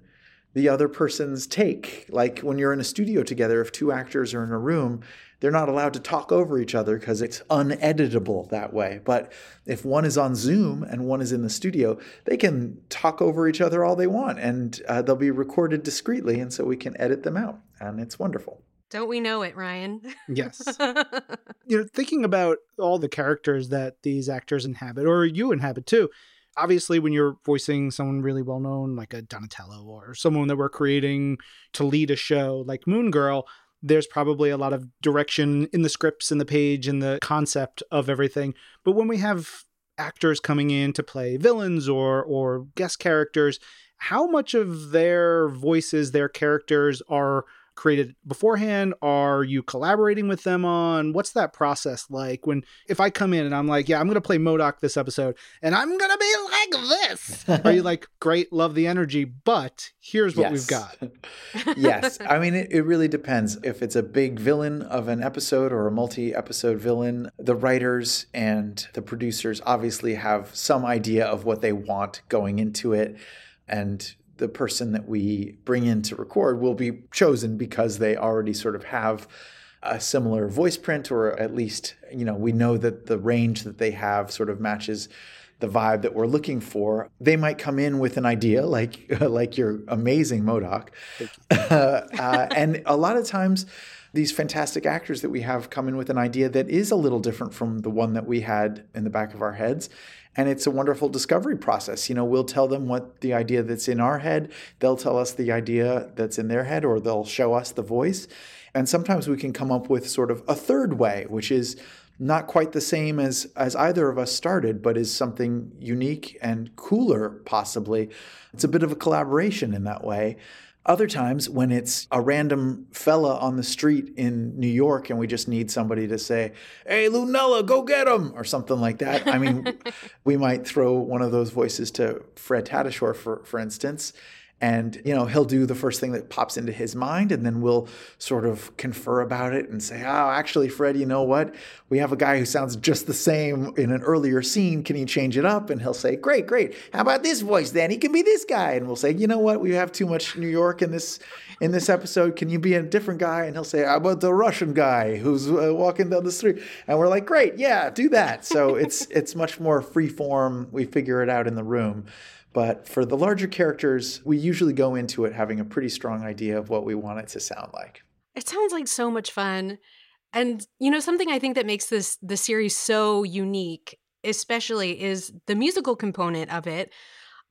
the other person's take. Like when you're in a studio together, if two actors are in a room, they're not allowed to talk over each other because it's uneditable that way. But if one is on Zoom and one is in the studio, they can talk over each other all they want and uh, they'll be recorded discreetly. And so we can edit them out. And it's wonderful. Don't we know it, Ryan? Yes. you know, thinking about all the characters that these actors inhabit, or you inhabit too, obviously when you're voicing someone really well known like a Donatello or someone that we're creating to lead a show like Moon Girl, there's probably a lot of direction in the scripts and the page and the concept of everything. But when we have actors coming in to play villains or or guest characters, how much of their voices, their characters are created beforehand? Are you collaborating with them on what's that process like? When if I come in and I'm like, yeah, I'm gonna play MODOK this episode, and I'm gonna be like this. Are you like, great, love the energy, but here's what yes. we've got. yes, I mean it, it really depends. If it's a big villain of an episode or a multi-episode villain, the writers and the producers obviously have some idea of what they want going into it and the person that we bring in to record will be chosen because they already sort of have a similar voice print or at least you know we know that the range that they have sort of matches the vibe that we're looking for. They might come in with an idea like like your amazing MODOK uh, and a lot of times these fantastic actors that we have come in with an idea that is a little different from the one that we had in the back of our heads and it's a wonderful discovery process. You know, we'll tell them what the idea that's in our head, they'll tell us the idea that's in their head, or they'll show us the voice. And sometimes we can come up with sort of a third way, which is not quite the same as as either of us started, but is something unique and cooler, possibly. It's a bit of a collaboration in that way. Other times, when it's a random fella on the street in New York and we just need somebody to say, Hey, Lunella, go get him, or something like that. I mean, we might throw one of those voices to Fred Tatasciore, for, for instance, and you know he'll do the first thing that pops into his mind and then we'll sort of confer about it and say oh actually fred you know what? We have a guy who sounds just the same in an earlier scene. Can you change it up? And he'll say great great. How about this voice then? He can be this guy. And we'll say you know what? We have too much new york in this in this episode. Can you be a different guy? And he'll say how about the russian guy who's uh, walking down the street? And we're like great. Yeah do that. So it's it's much more free form. We figure it out in the room but for the larger characters, we usually go into it having a pretty strong idea of what we want it to sound like. It sounds like so much fun. And you know something I think that makes this the series so unique especially is the musical component of it.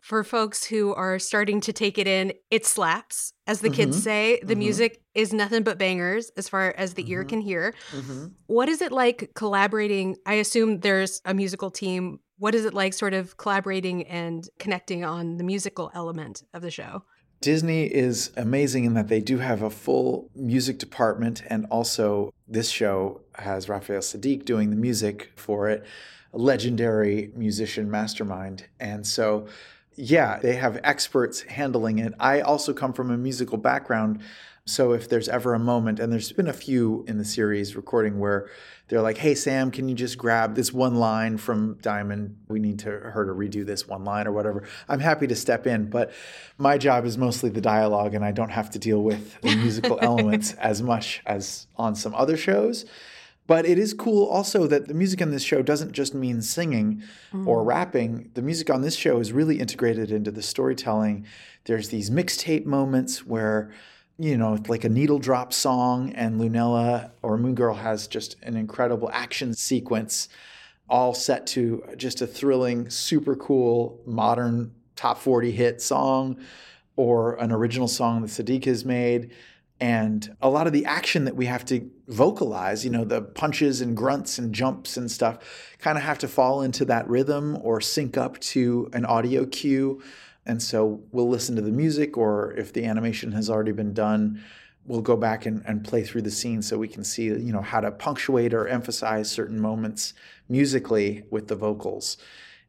For folks who are starting to take it in, it slaps, as the mm-hmm. kids say. The mm-hmm. music is nothing but bangers as far as the mm-hmm. ear can hear. Mm-hmm. What is it like collaborating? I assume there's a musical team what is it like sort of collaborating and connecting on the musical element of the show? Disney is amazing in that they do have a full music department, and also this show has Raphael Saadiq doing the music for it, a legendary musician mastermind. And so, yeah, they have experts handling it. I also come from a musical background. So if there's ever a moment, and there's been a few in the series recording where they're like, "Hey Sam, can you just grab this one line from Diamond? We need to her to redo this one line or whatever." I'm happy to step in, but my job is mostly the dialogue, and I don't have to deal with the musical elements as much as on some other shows. But it is cool also that the music in this show doesn't just mean singing or mm. rapping. The music on this show is really integrated into the storytelling. There's these mixtape moments where, you know, like a needle drop song, and Lunella or Moon Girl has just an incredible action sequence, all set to just a thrilling, super cool, modern top 40 hit song or an original song that Saadiq has made and a lot of the action that we have to vocalize, you know, the punches and grunts and jumps and stuff, kind of have to fall into that rhythm or sync up to an audio cue. And so we'll listen to the music, or if the animation has already been done, we'll go back and, and play through the scene so we can see, you know, how to punctuate or emphasize certain moments musically with the vocals.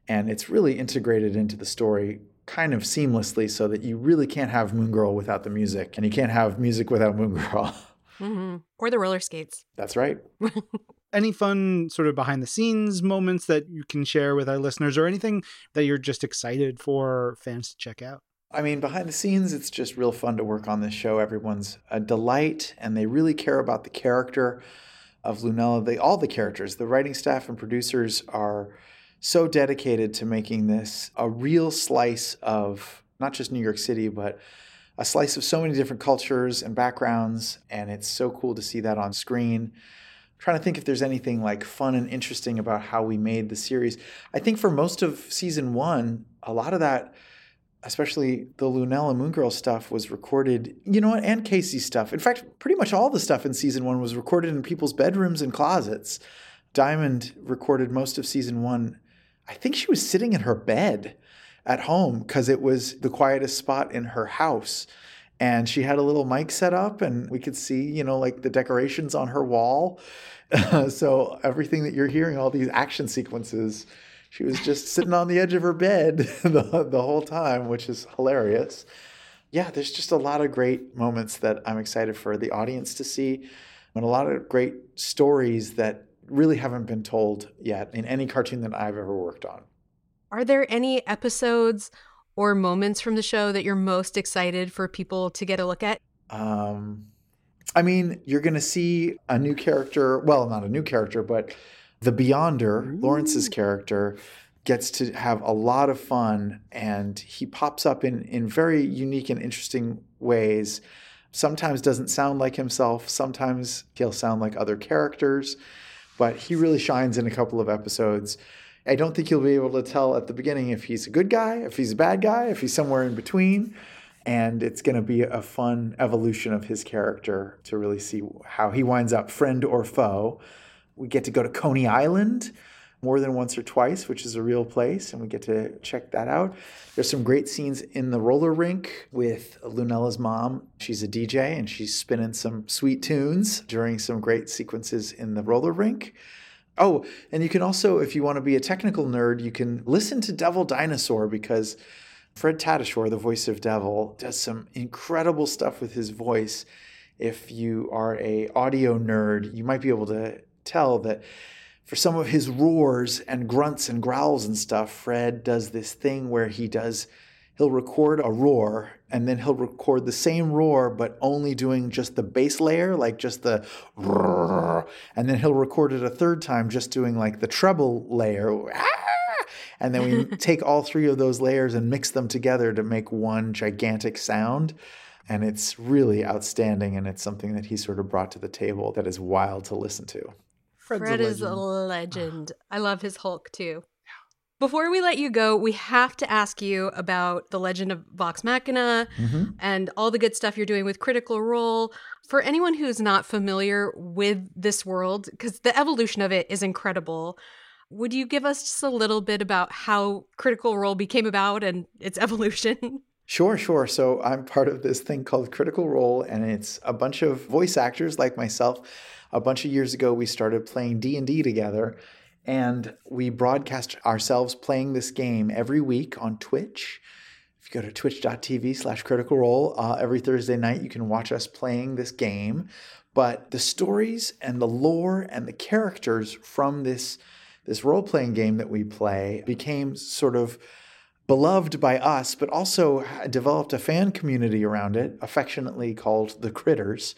And it's really integrated into the story kind of seamlessly so that you really can't have Moon Girl without the music, and you can't have music without Moon Girl. hmm Or the roller skates. That's right. Any fun sort of behind the scenes moments that you can share with our listeners or anything that you're just excited for fans to check out? I mean, behind the scenes, it's just real fun to work on this show. Everyone's a delight, and they really care about the character of Lunella. They all the characters, the writing staff and producers are so dedicated to making this a real slice of not just New York City, but a slice of so many different cultures and backgrounds. And it's so cool to see that on screen. I'm trying to think if there's anything like fun and interesting about how we made the series. I think for most of season one, a lot of that, especially the Lunella Moon Girl stuff, was recorded, you know what, and Casey stuff. In fact, pretty much all the stuff in season one was recorded in people's bedrooms and closets. Diamond recorded most of season one. I think she was sitting in her bed at home because it was the quietest spot in her house. And she had a little mic set up, and we could see, you know, like the decorations on her wall. so everything that you're hearing, all these action sequences, she was just sitting on the edge of her bed the, the whole time, which is hilarious. Yeah, there's just a lot of great moments that I'm excited for the audience to see, and a lot of great stories that really haven't been told yet in any cartoon that I've ever worked on. Are there any episodes or moments from the show that you're most excited for people to get a look at? Um, I mean, you're going to see a new character. Well, not a new character, but the Beyonder, Laurence's character, gets to have a lot of fun, and he pops up in in very unique and interesting ways. Sometimes doesn't sound like himself. Sometimes he'll sound like other characters, but he really shines in a couple of episodes. I don't think you'll be able to tell at the beginning if he's a good guy, if he's a bad guy, if he's somewhere in between. And it's going to be a fun evolution of his character to really see how he winds up, friend or foe. We get to go to Coney Island more than once or twice, which is a real place, and we get to check that out. There's some great scenes in the roller rink with Lunella's mom. She's a DJ and she's spinning some sweet tunes during some great sequences in the roller rink. Oh, and you can also, if you want to be a technical nerd, you can listen to Devil Dinosaur because Fred Tatasciore, the voice of Devil, does some incredible stuff with his voice. If you are a audio nerd, you might be able to tell that for some of his roars and grunts and growls and stuff, Fred does this thing where he does he'll record a roar and then he'll record the same roar but only doing just the bass layer like just the roar, and then he'll record it a third time just doing like the treble layer and then we take all three of those layers and mix them together to make one gigantic sound. And it's really outstanding and it's something that he sort of brought to the table that is wild to listen to Fred's Fred a is a legend. I love his Hulk too. Before we let you go, we have to ask you about the legend of Vox Machina Mhm. and all the good stuff you're doing with Critical Role. For anyone who's not familiar with this world, because the evolution of it is incredible, would you give us just a little bit about how Critical Role became about and its evolution? Sure, sure. So I'm part of this thing called Critical Role, and it's a bunch of voice actors like myself. A bunch of years ago, we started playing D and D together, and we broadcast ourselves playing this game every week on Twitch. If you go to twitch.tv slash critical role, uh, every Thursday night you can watch us playing this game. But the stories and the lore and the characters from this, this role playing game that we play became sort of beloved by us, but also developed a fan community around it, affectionately called the Critters.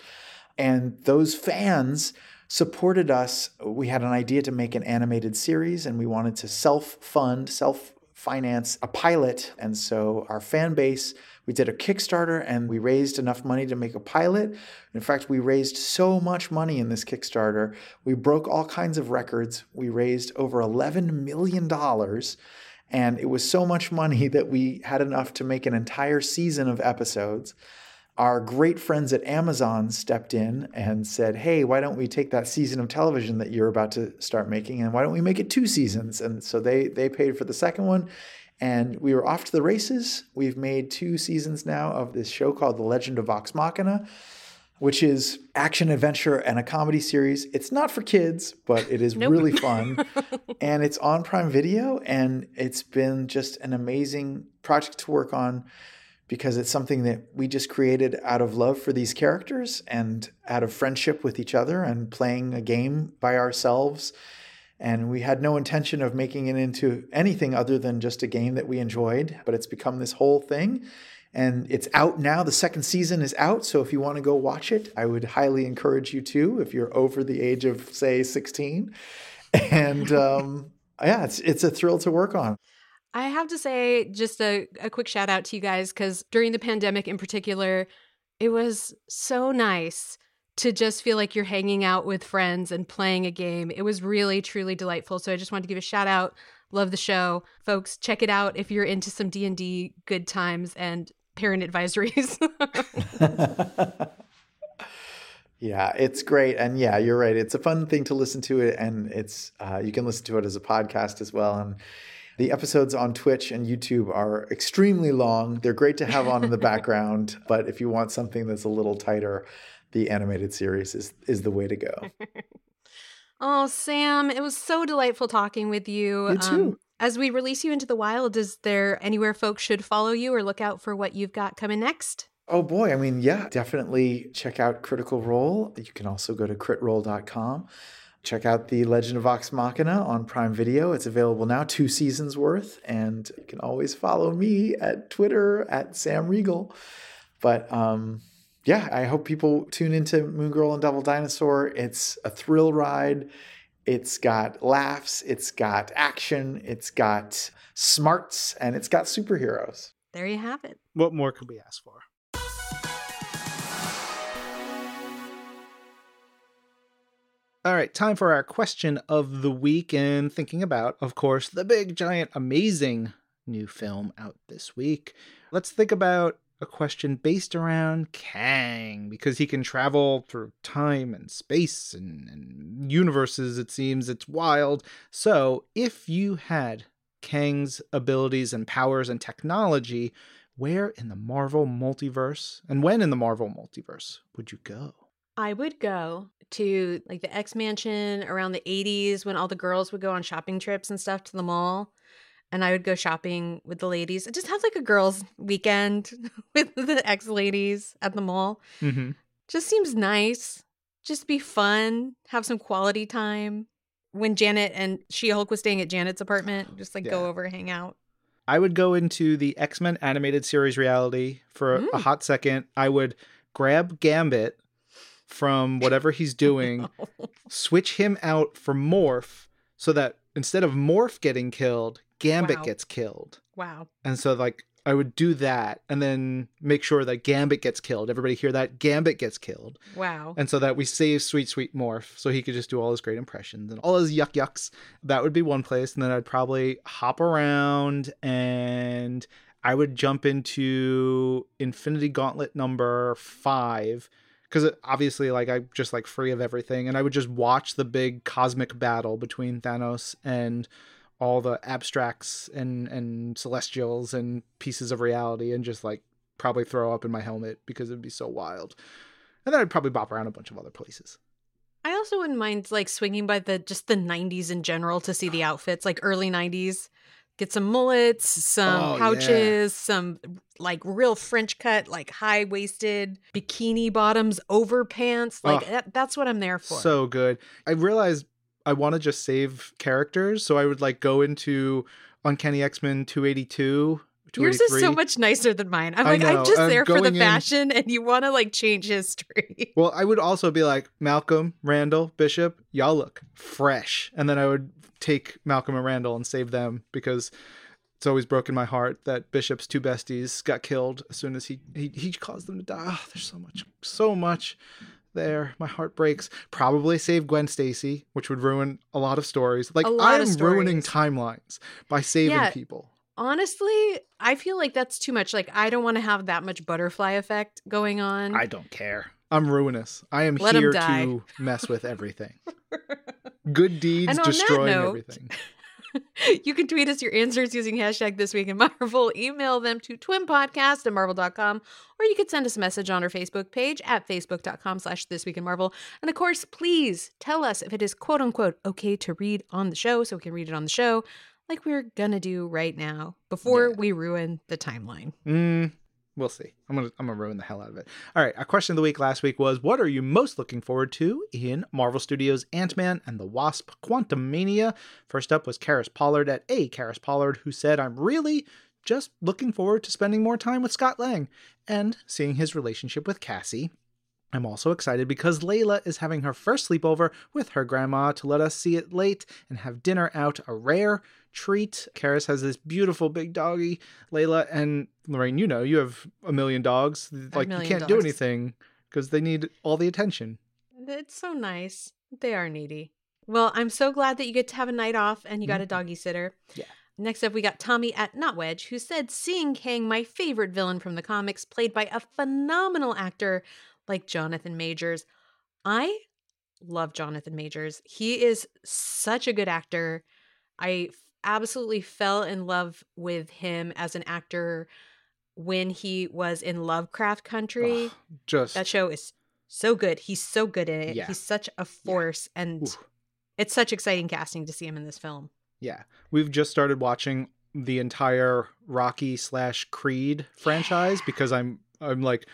And those fans supported us. We had an idea to make an animated series and we wanted to self fund, self finance a pilot. And so our fan base, we did a Kickstarter and we raised enough money to make a pilot. In fact, we raised so much money in this Kickstarter. We broke all kinds of records. We raised over $11 million. And it was so much money that we had enough to make an entire season of episodes. Our great friends at Amazon stepped in and said, Hey, why don't we take that season of television that you're about to start making and why don't we make it two seasons? And so they, they paid for the second one and we were off to the races. We've made two seasons now of this show called The Legend of Vox Machina, which is action adventure and a comedy series. It's not for kids, but it is Nope. really fun. and it's on Prime Video. And it's been just an amazing project to work on because it's something that we just created out of love for these characters and out of friendship with each other and playing a game by ourselves. And we had no intention of making it into anything other than just a game that we enjoyed, but it's become this whole thing. And it's out now. The second season is out. So if you want to go watch it, I would highly encourage you to if you're over the age of, say, 16. And um, yeah, it's, it's a thrill to work on. I have to say, just a, a quick shout out to you guys because during the pandemic in particular, it was so nice to just feel like you're hanging out with friends and playing a game. It was really, truly delightful. So I just wanted to give a shout out. Love the show. Folks, check it out if you're into some D&D good times and parent advisories. Yeah, it's great, and yeah, you're right. It's a fun thing to listen to it, and it's uh, you can listen to it as a podcast as well. And the episodes on Twitch and YouTube are extremely long. They're great to have on in the background, but if you want something that's a little tighter, the animated series is is the way to go. Oh, Sam, it was so delightful talking with you. Um, You too. as we release you into the wild, is there anywhere folks should follow you or look out for what you've got coming next? Oh boy, I mean, yeah, definitely check out Critical Role. You can also go to critrole.com. Check out The Legend of Vox Machina on Prime Video. It's available now, two seasons worth. And you can always follow me at Twitter at Sam Riegel. But um, yeah, I hope people tune into Moon Girl and Devil Dinosaur. It's a thrill ride. It's got laughs, it's got action, it's got smarts, and it's got superheroes. There you have it. What more could we ask for? All right, time for our question of the week and thinking about, of course, the big, giant, amazing new film out this week. Let's think about a question based around Kang because he can travel through time and space and, and universes, it seems. It's wild. So, if you had Kang's abilities and powers and technology, where in the Marvel multiverse and when in the Marvel multiverse would you go? I would go to like the X Mansion around the 80s when all the girls would go on shopping trips and stuff to the mall. And I would go shopping with the ladies. Just have like a girls' weekend with the ex ladies at the mall. Mm-hmm. Just seems nice. Just be fun. Have some quality time. When Janet and She Hulk was staying at Janet's apartment, just like go over, hang out. I would go into the X Men animated series reality for a- a Mm. hot second. I would grab Gambit from whatever he's doing, switch him out for Morph so that instead of Morph getting killed, Gambit Wow. gets killed. Wow. And so, like, I would do that and then make sure that Gambit gets killed. Everybody hear that? Gambit gets killed. Wow. And so that we save Sweet Sweet Morph so he could just do all his great impressions and all his yuck yucks. That would be one place. And then I'd probably hop around and I would jump into Infinity Gauntlet number five. Because obviously, like, I'm just like free of everything. And I would just watch the big cosmic battle between Thanos and all the abstracts and, and celestials and pieces of reality and just like probably throw up in my helmet because it'd be so wild. And then I'd probably bop around a bunch of other places. I also wouldn't mind like swinging by the just the 90s in general to see the outfits, like early 90s. Get some mullets, some Oh, yeah. pouches, some like real French cut, like high waisted bikini bottoms, over pants. Like Oh. that, that's what I'm there for. So good. I realized I want to just save characters, so I would like go into Uncanny X Men 282, Yours is so much nicer than mine. I'm I like, know, I'm just I'm there for the going in- fashion, and you want to like change history. Well, I would also be like Malcolm, Randall, Bishop, y'all look fresh, and then I would take Malcolm and Randall and save them because it's always broken my heart that Bishop's two besties got killed as soon as he he, he caused them to die. Oh, there's so much, so much there. My heart breaks. Probably save Gwen Stacy, which would ruin a lot of stories. Like lot I'm ruining timelines by saving Yeah. people. Honestly, I feel like that's too much. Like, I don't want to have that much butterfly effect going on. I don't care. I'm ruinous. I am Let 'em here to mess with everything. Good deeds And destroying note- everything. you can tweet us your answers using hashtag this week in Marvel. Email them to twimpodcast at marvel.com, or you could send us a message on our Facebook page at facebook.com slash this week in Marvel. And of course, please tell us if it is quote unquote okay to read on the show so we can read it on the show, like we're gonna do right now before Yeah. we ruin the timeline. Mm, we'll see. I'm gonna I'm gonna ruin the hell out of it. All right. Our question of the week last week was: What are you most looking forward to in Marvel Studios Ant Man and the Wasp: Quantumania? First up was Karis Pollard at a Karis Pollard, who said, "I'm really just looking forward to spending more time with Scott Lang and seeing his relationship with Cassie." I'm also excited because Layla is having her first sleepover with her grandma to let us see it late and have dinner out, a rare treat. Karis has this beautiful big doggy, Layla, and Lorraine, you know, you have a million dogs. Like, you can't do anything because they need all the attention. It's so nice. They are needy. Well, I'm so glad that you get to have a night off and you got a mm-hmm. doggy sitter. Yeah. Next up, we got Tommy at Not Wedge, who said, Seeing Kang, my favorite villain from the comics, played by a phenomenal actor like Jonathan Majors. I love Jonathan Majors. He is such a good actor. I absolutely fell in love with him as an actor when he was in Lovecraft Country. Ugh, just That show is so good. He's so good in it. Yeah. He's such a force, and Oof. it's such exciting casting to see him in this film. Yeah, we've just started watching the entire Rocky slash Creed franchise because I'm I'm like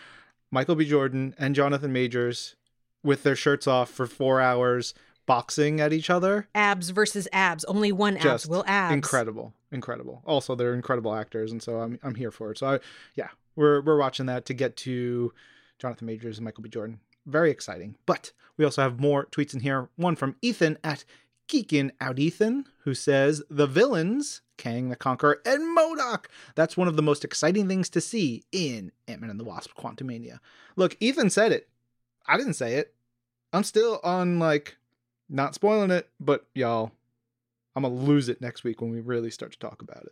Michael B. Jordan and Jonathan Majors with their shirts off for four hours boxing at each other. Abs versus abs. Only one abs Just will abs. Incredible, incredible. Also, they're incredible actors, and so I'm I'm here for it. So I, yeah, we're we're watching that to get to Jonathan Majors and Michael B. Jordan. Very exciting. But we also have more tweets in here. One from Ethan at Geekin Out Ethan, who says the villains, Kang the Conqueror and MODOK. That's one of the most exciting things to see in Ant-Man and the Wasp: Quantumania. Look, Ethan said it. I didn't say it. I'm still on like not spoiling it, but y'all, I'm gonna lose it next week when we really start to talk about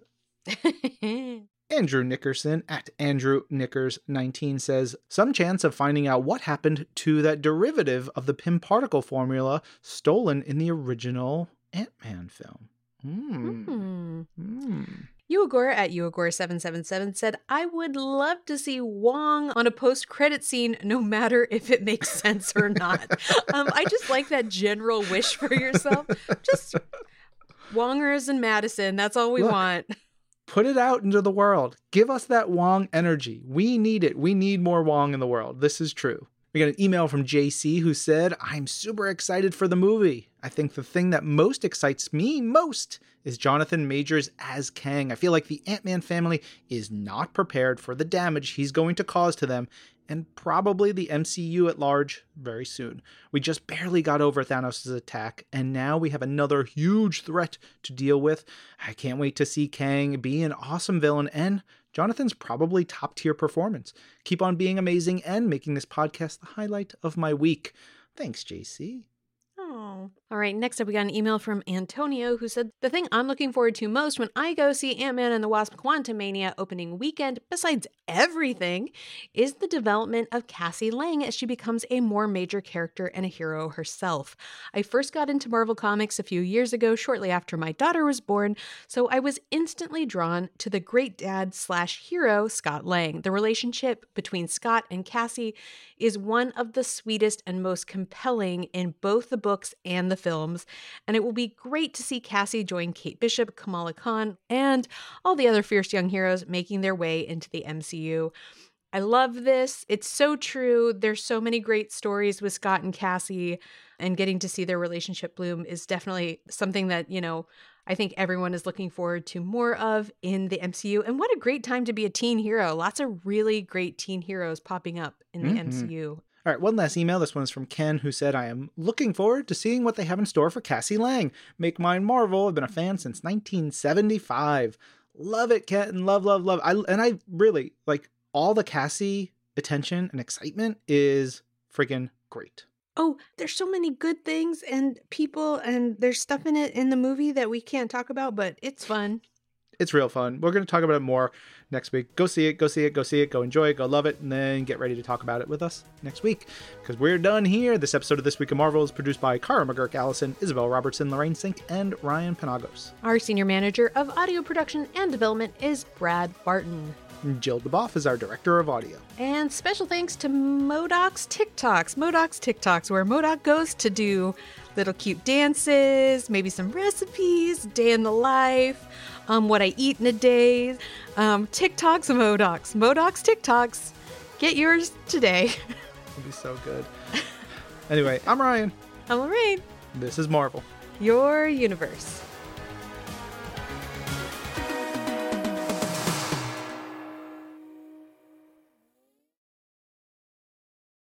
it. Andrew Nickerson at Andrew Nickers 19 says, Some chance of finding out what happened to that derivative of the Pym particle formula stolen in the original Ant Man film. Hmm. Hmm. Uagor at Uagor777 said, I would love to see Wong on a post credit scene, no matter if it makes sense or not. um, I just like that general wish for yourself. Just Wongers and Madisynn. That's all we Look, want. Put it out into the world. Give us that Wong energy. We need it. We need more Wong in the world. This is true. We got an email from JC who said, I'm super excited for the movie. I think the thing that most excites me most is Jonathan Majors as Kang. I feel like the Ant Man family is not prepared for the damage he's going to cause to them, and probably the MCU at large very soon. We just barely got over Thanos' attack, and now we have another huge threat to deal with. I can't wait to see Kang be an awesome villain and Jonathan's probably top tier performance. Keep on being amazing and making this podcast the highlight of my week. Thanks, JC. Oh. All right, next up, we got an email from Antonio who said, The thing I'm looking forward to most when I go see Ant Man and the Wasp Quantumania opening weekend, besides everything, is the development of Cassie Lang as she becomes a more major character and a hero herself. I first got into Marvel Comics a few years ago, shortly after my daughter was born, so I was instantly drawn to the great dad slash hero, Scott Lang. The relationship between Scott and Cassie is one of the sweetest and most compelling in both the books and the films, and it will be great to see Cassie join Kate Bishop, Kamala Khan, and all the other fierce young heroes making their way into the MCU. I love this. It's so true. There's so many great stories with Scott and Cassie, and getting to see their relationship bloom is definitely something that, you know, I think everyone is looking forward to more of in the MCU. And what a great time to be a teen hero. Lots of really great teen heroes popping up in the Mhm. MCU. All right, one last email. This one's from Ken, who said, I am looking forward to seeing what they have in store for Cassie Lang. Make mine Marvel. I've been a fan since 1975. Love it, Ken. Love, love, love. I, and I really, like, all the Cassie attention and excitement is freaking great. Oh, there's so many good things and people, and there's stuff in it in the movie that we can't talk about, but it's fun. It's real fun. We're going to talk about it more next week. Go see it, go see it, go see it, go enjoy it, go love it, and then get ready to talk about it with us next week. Because we're done here. This episode of This Week of Marvel is produced by Kara McGuirk Allison, Isabel Robertson, Lorraine Cink, and Ryan Penagos. Our senior manager of audio production and development is Brad Barton. Jill DuBoff is our director of audio. And special thanks to MODOK's TikToks. MODOK's TikToks, where MODOK goes to do little cute dances, maybe some recipes, day in the life, um, what I eat in a day, um, TikToks of MODOK's. MODOK's TikToks. Get yours today. It'll be so good. anyway, I'm Ryan. I'm Lorraine, This is Marvel. your universe.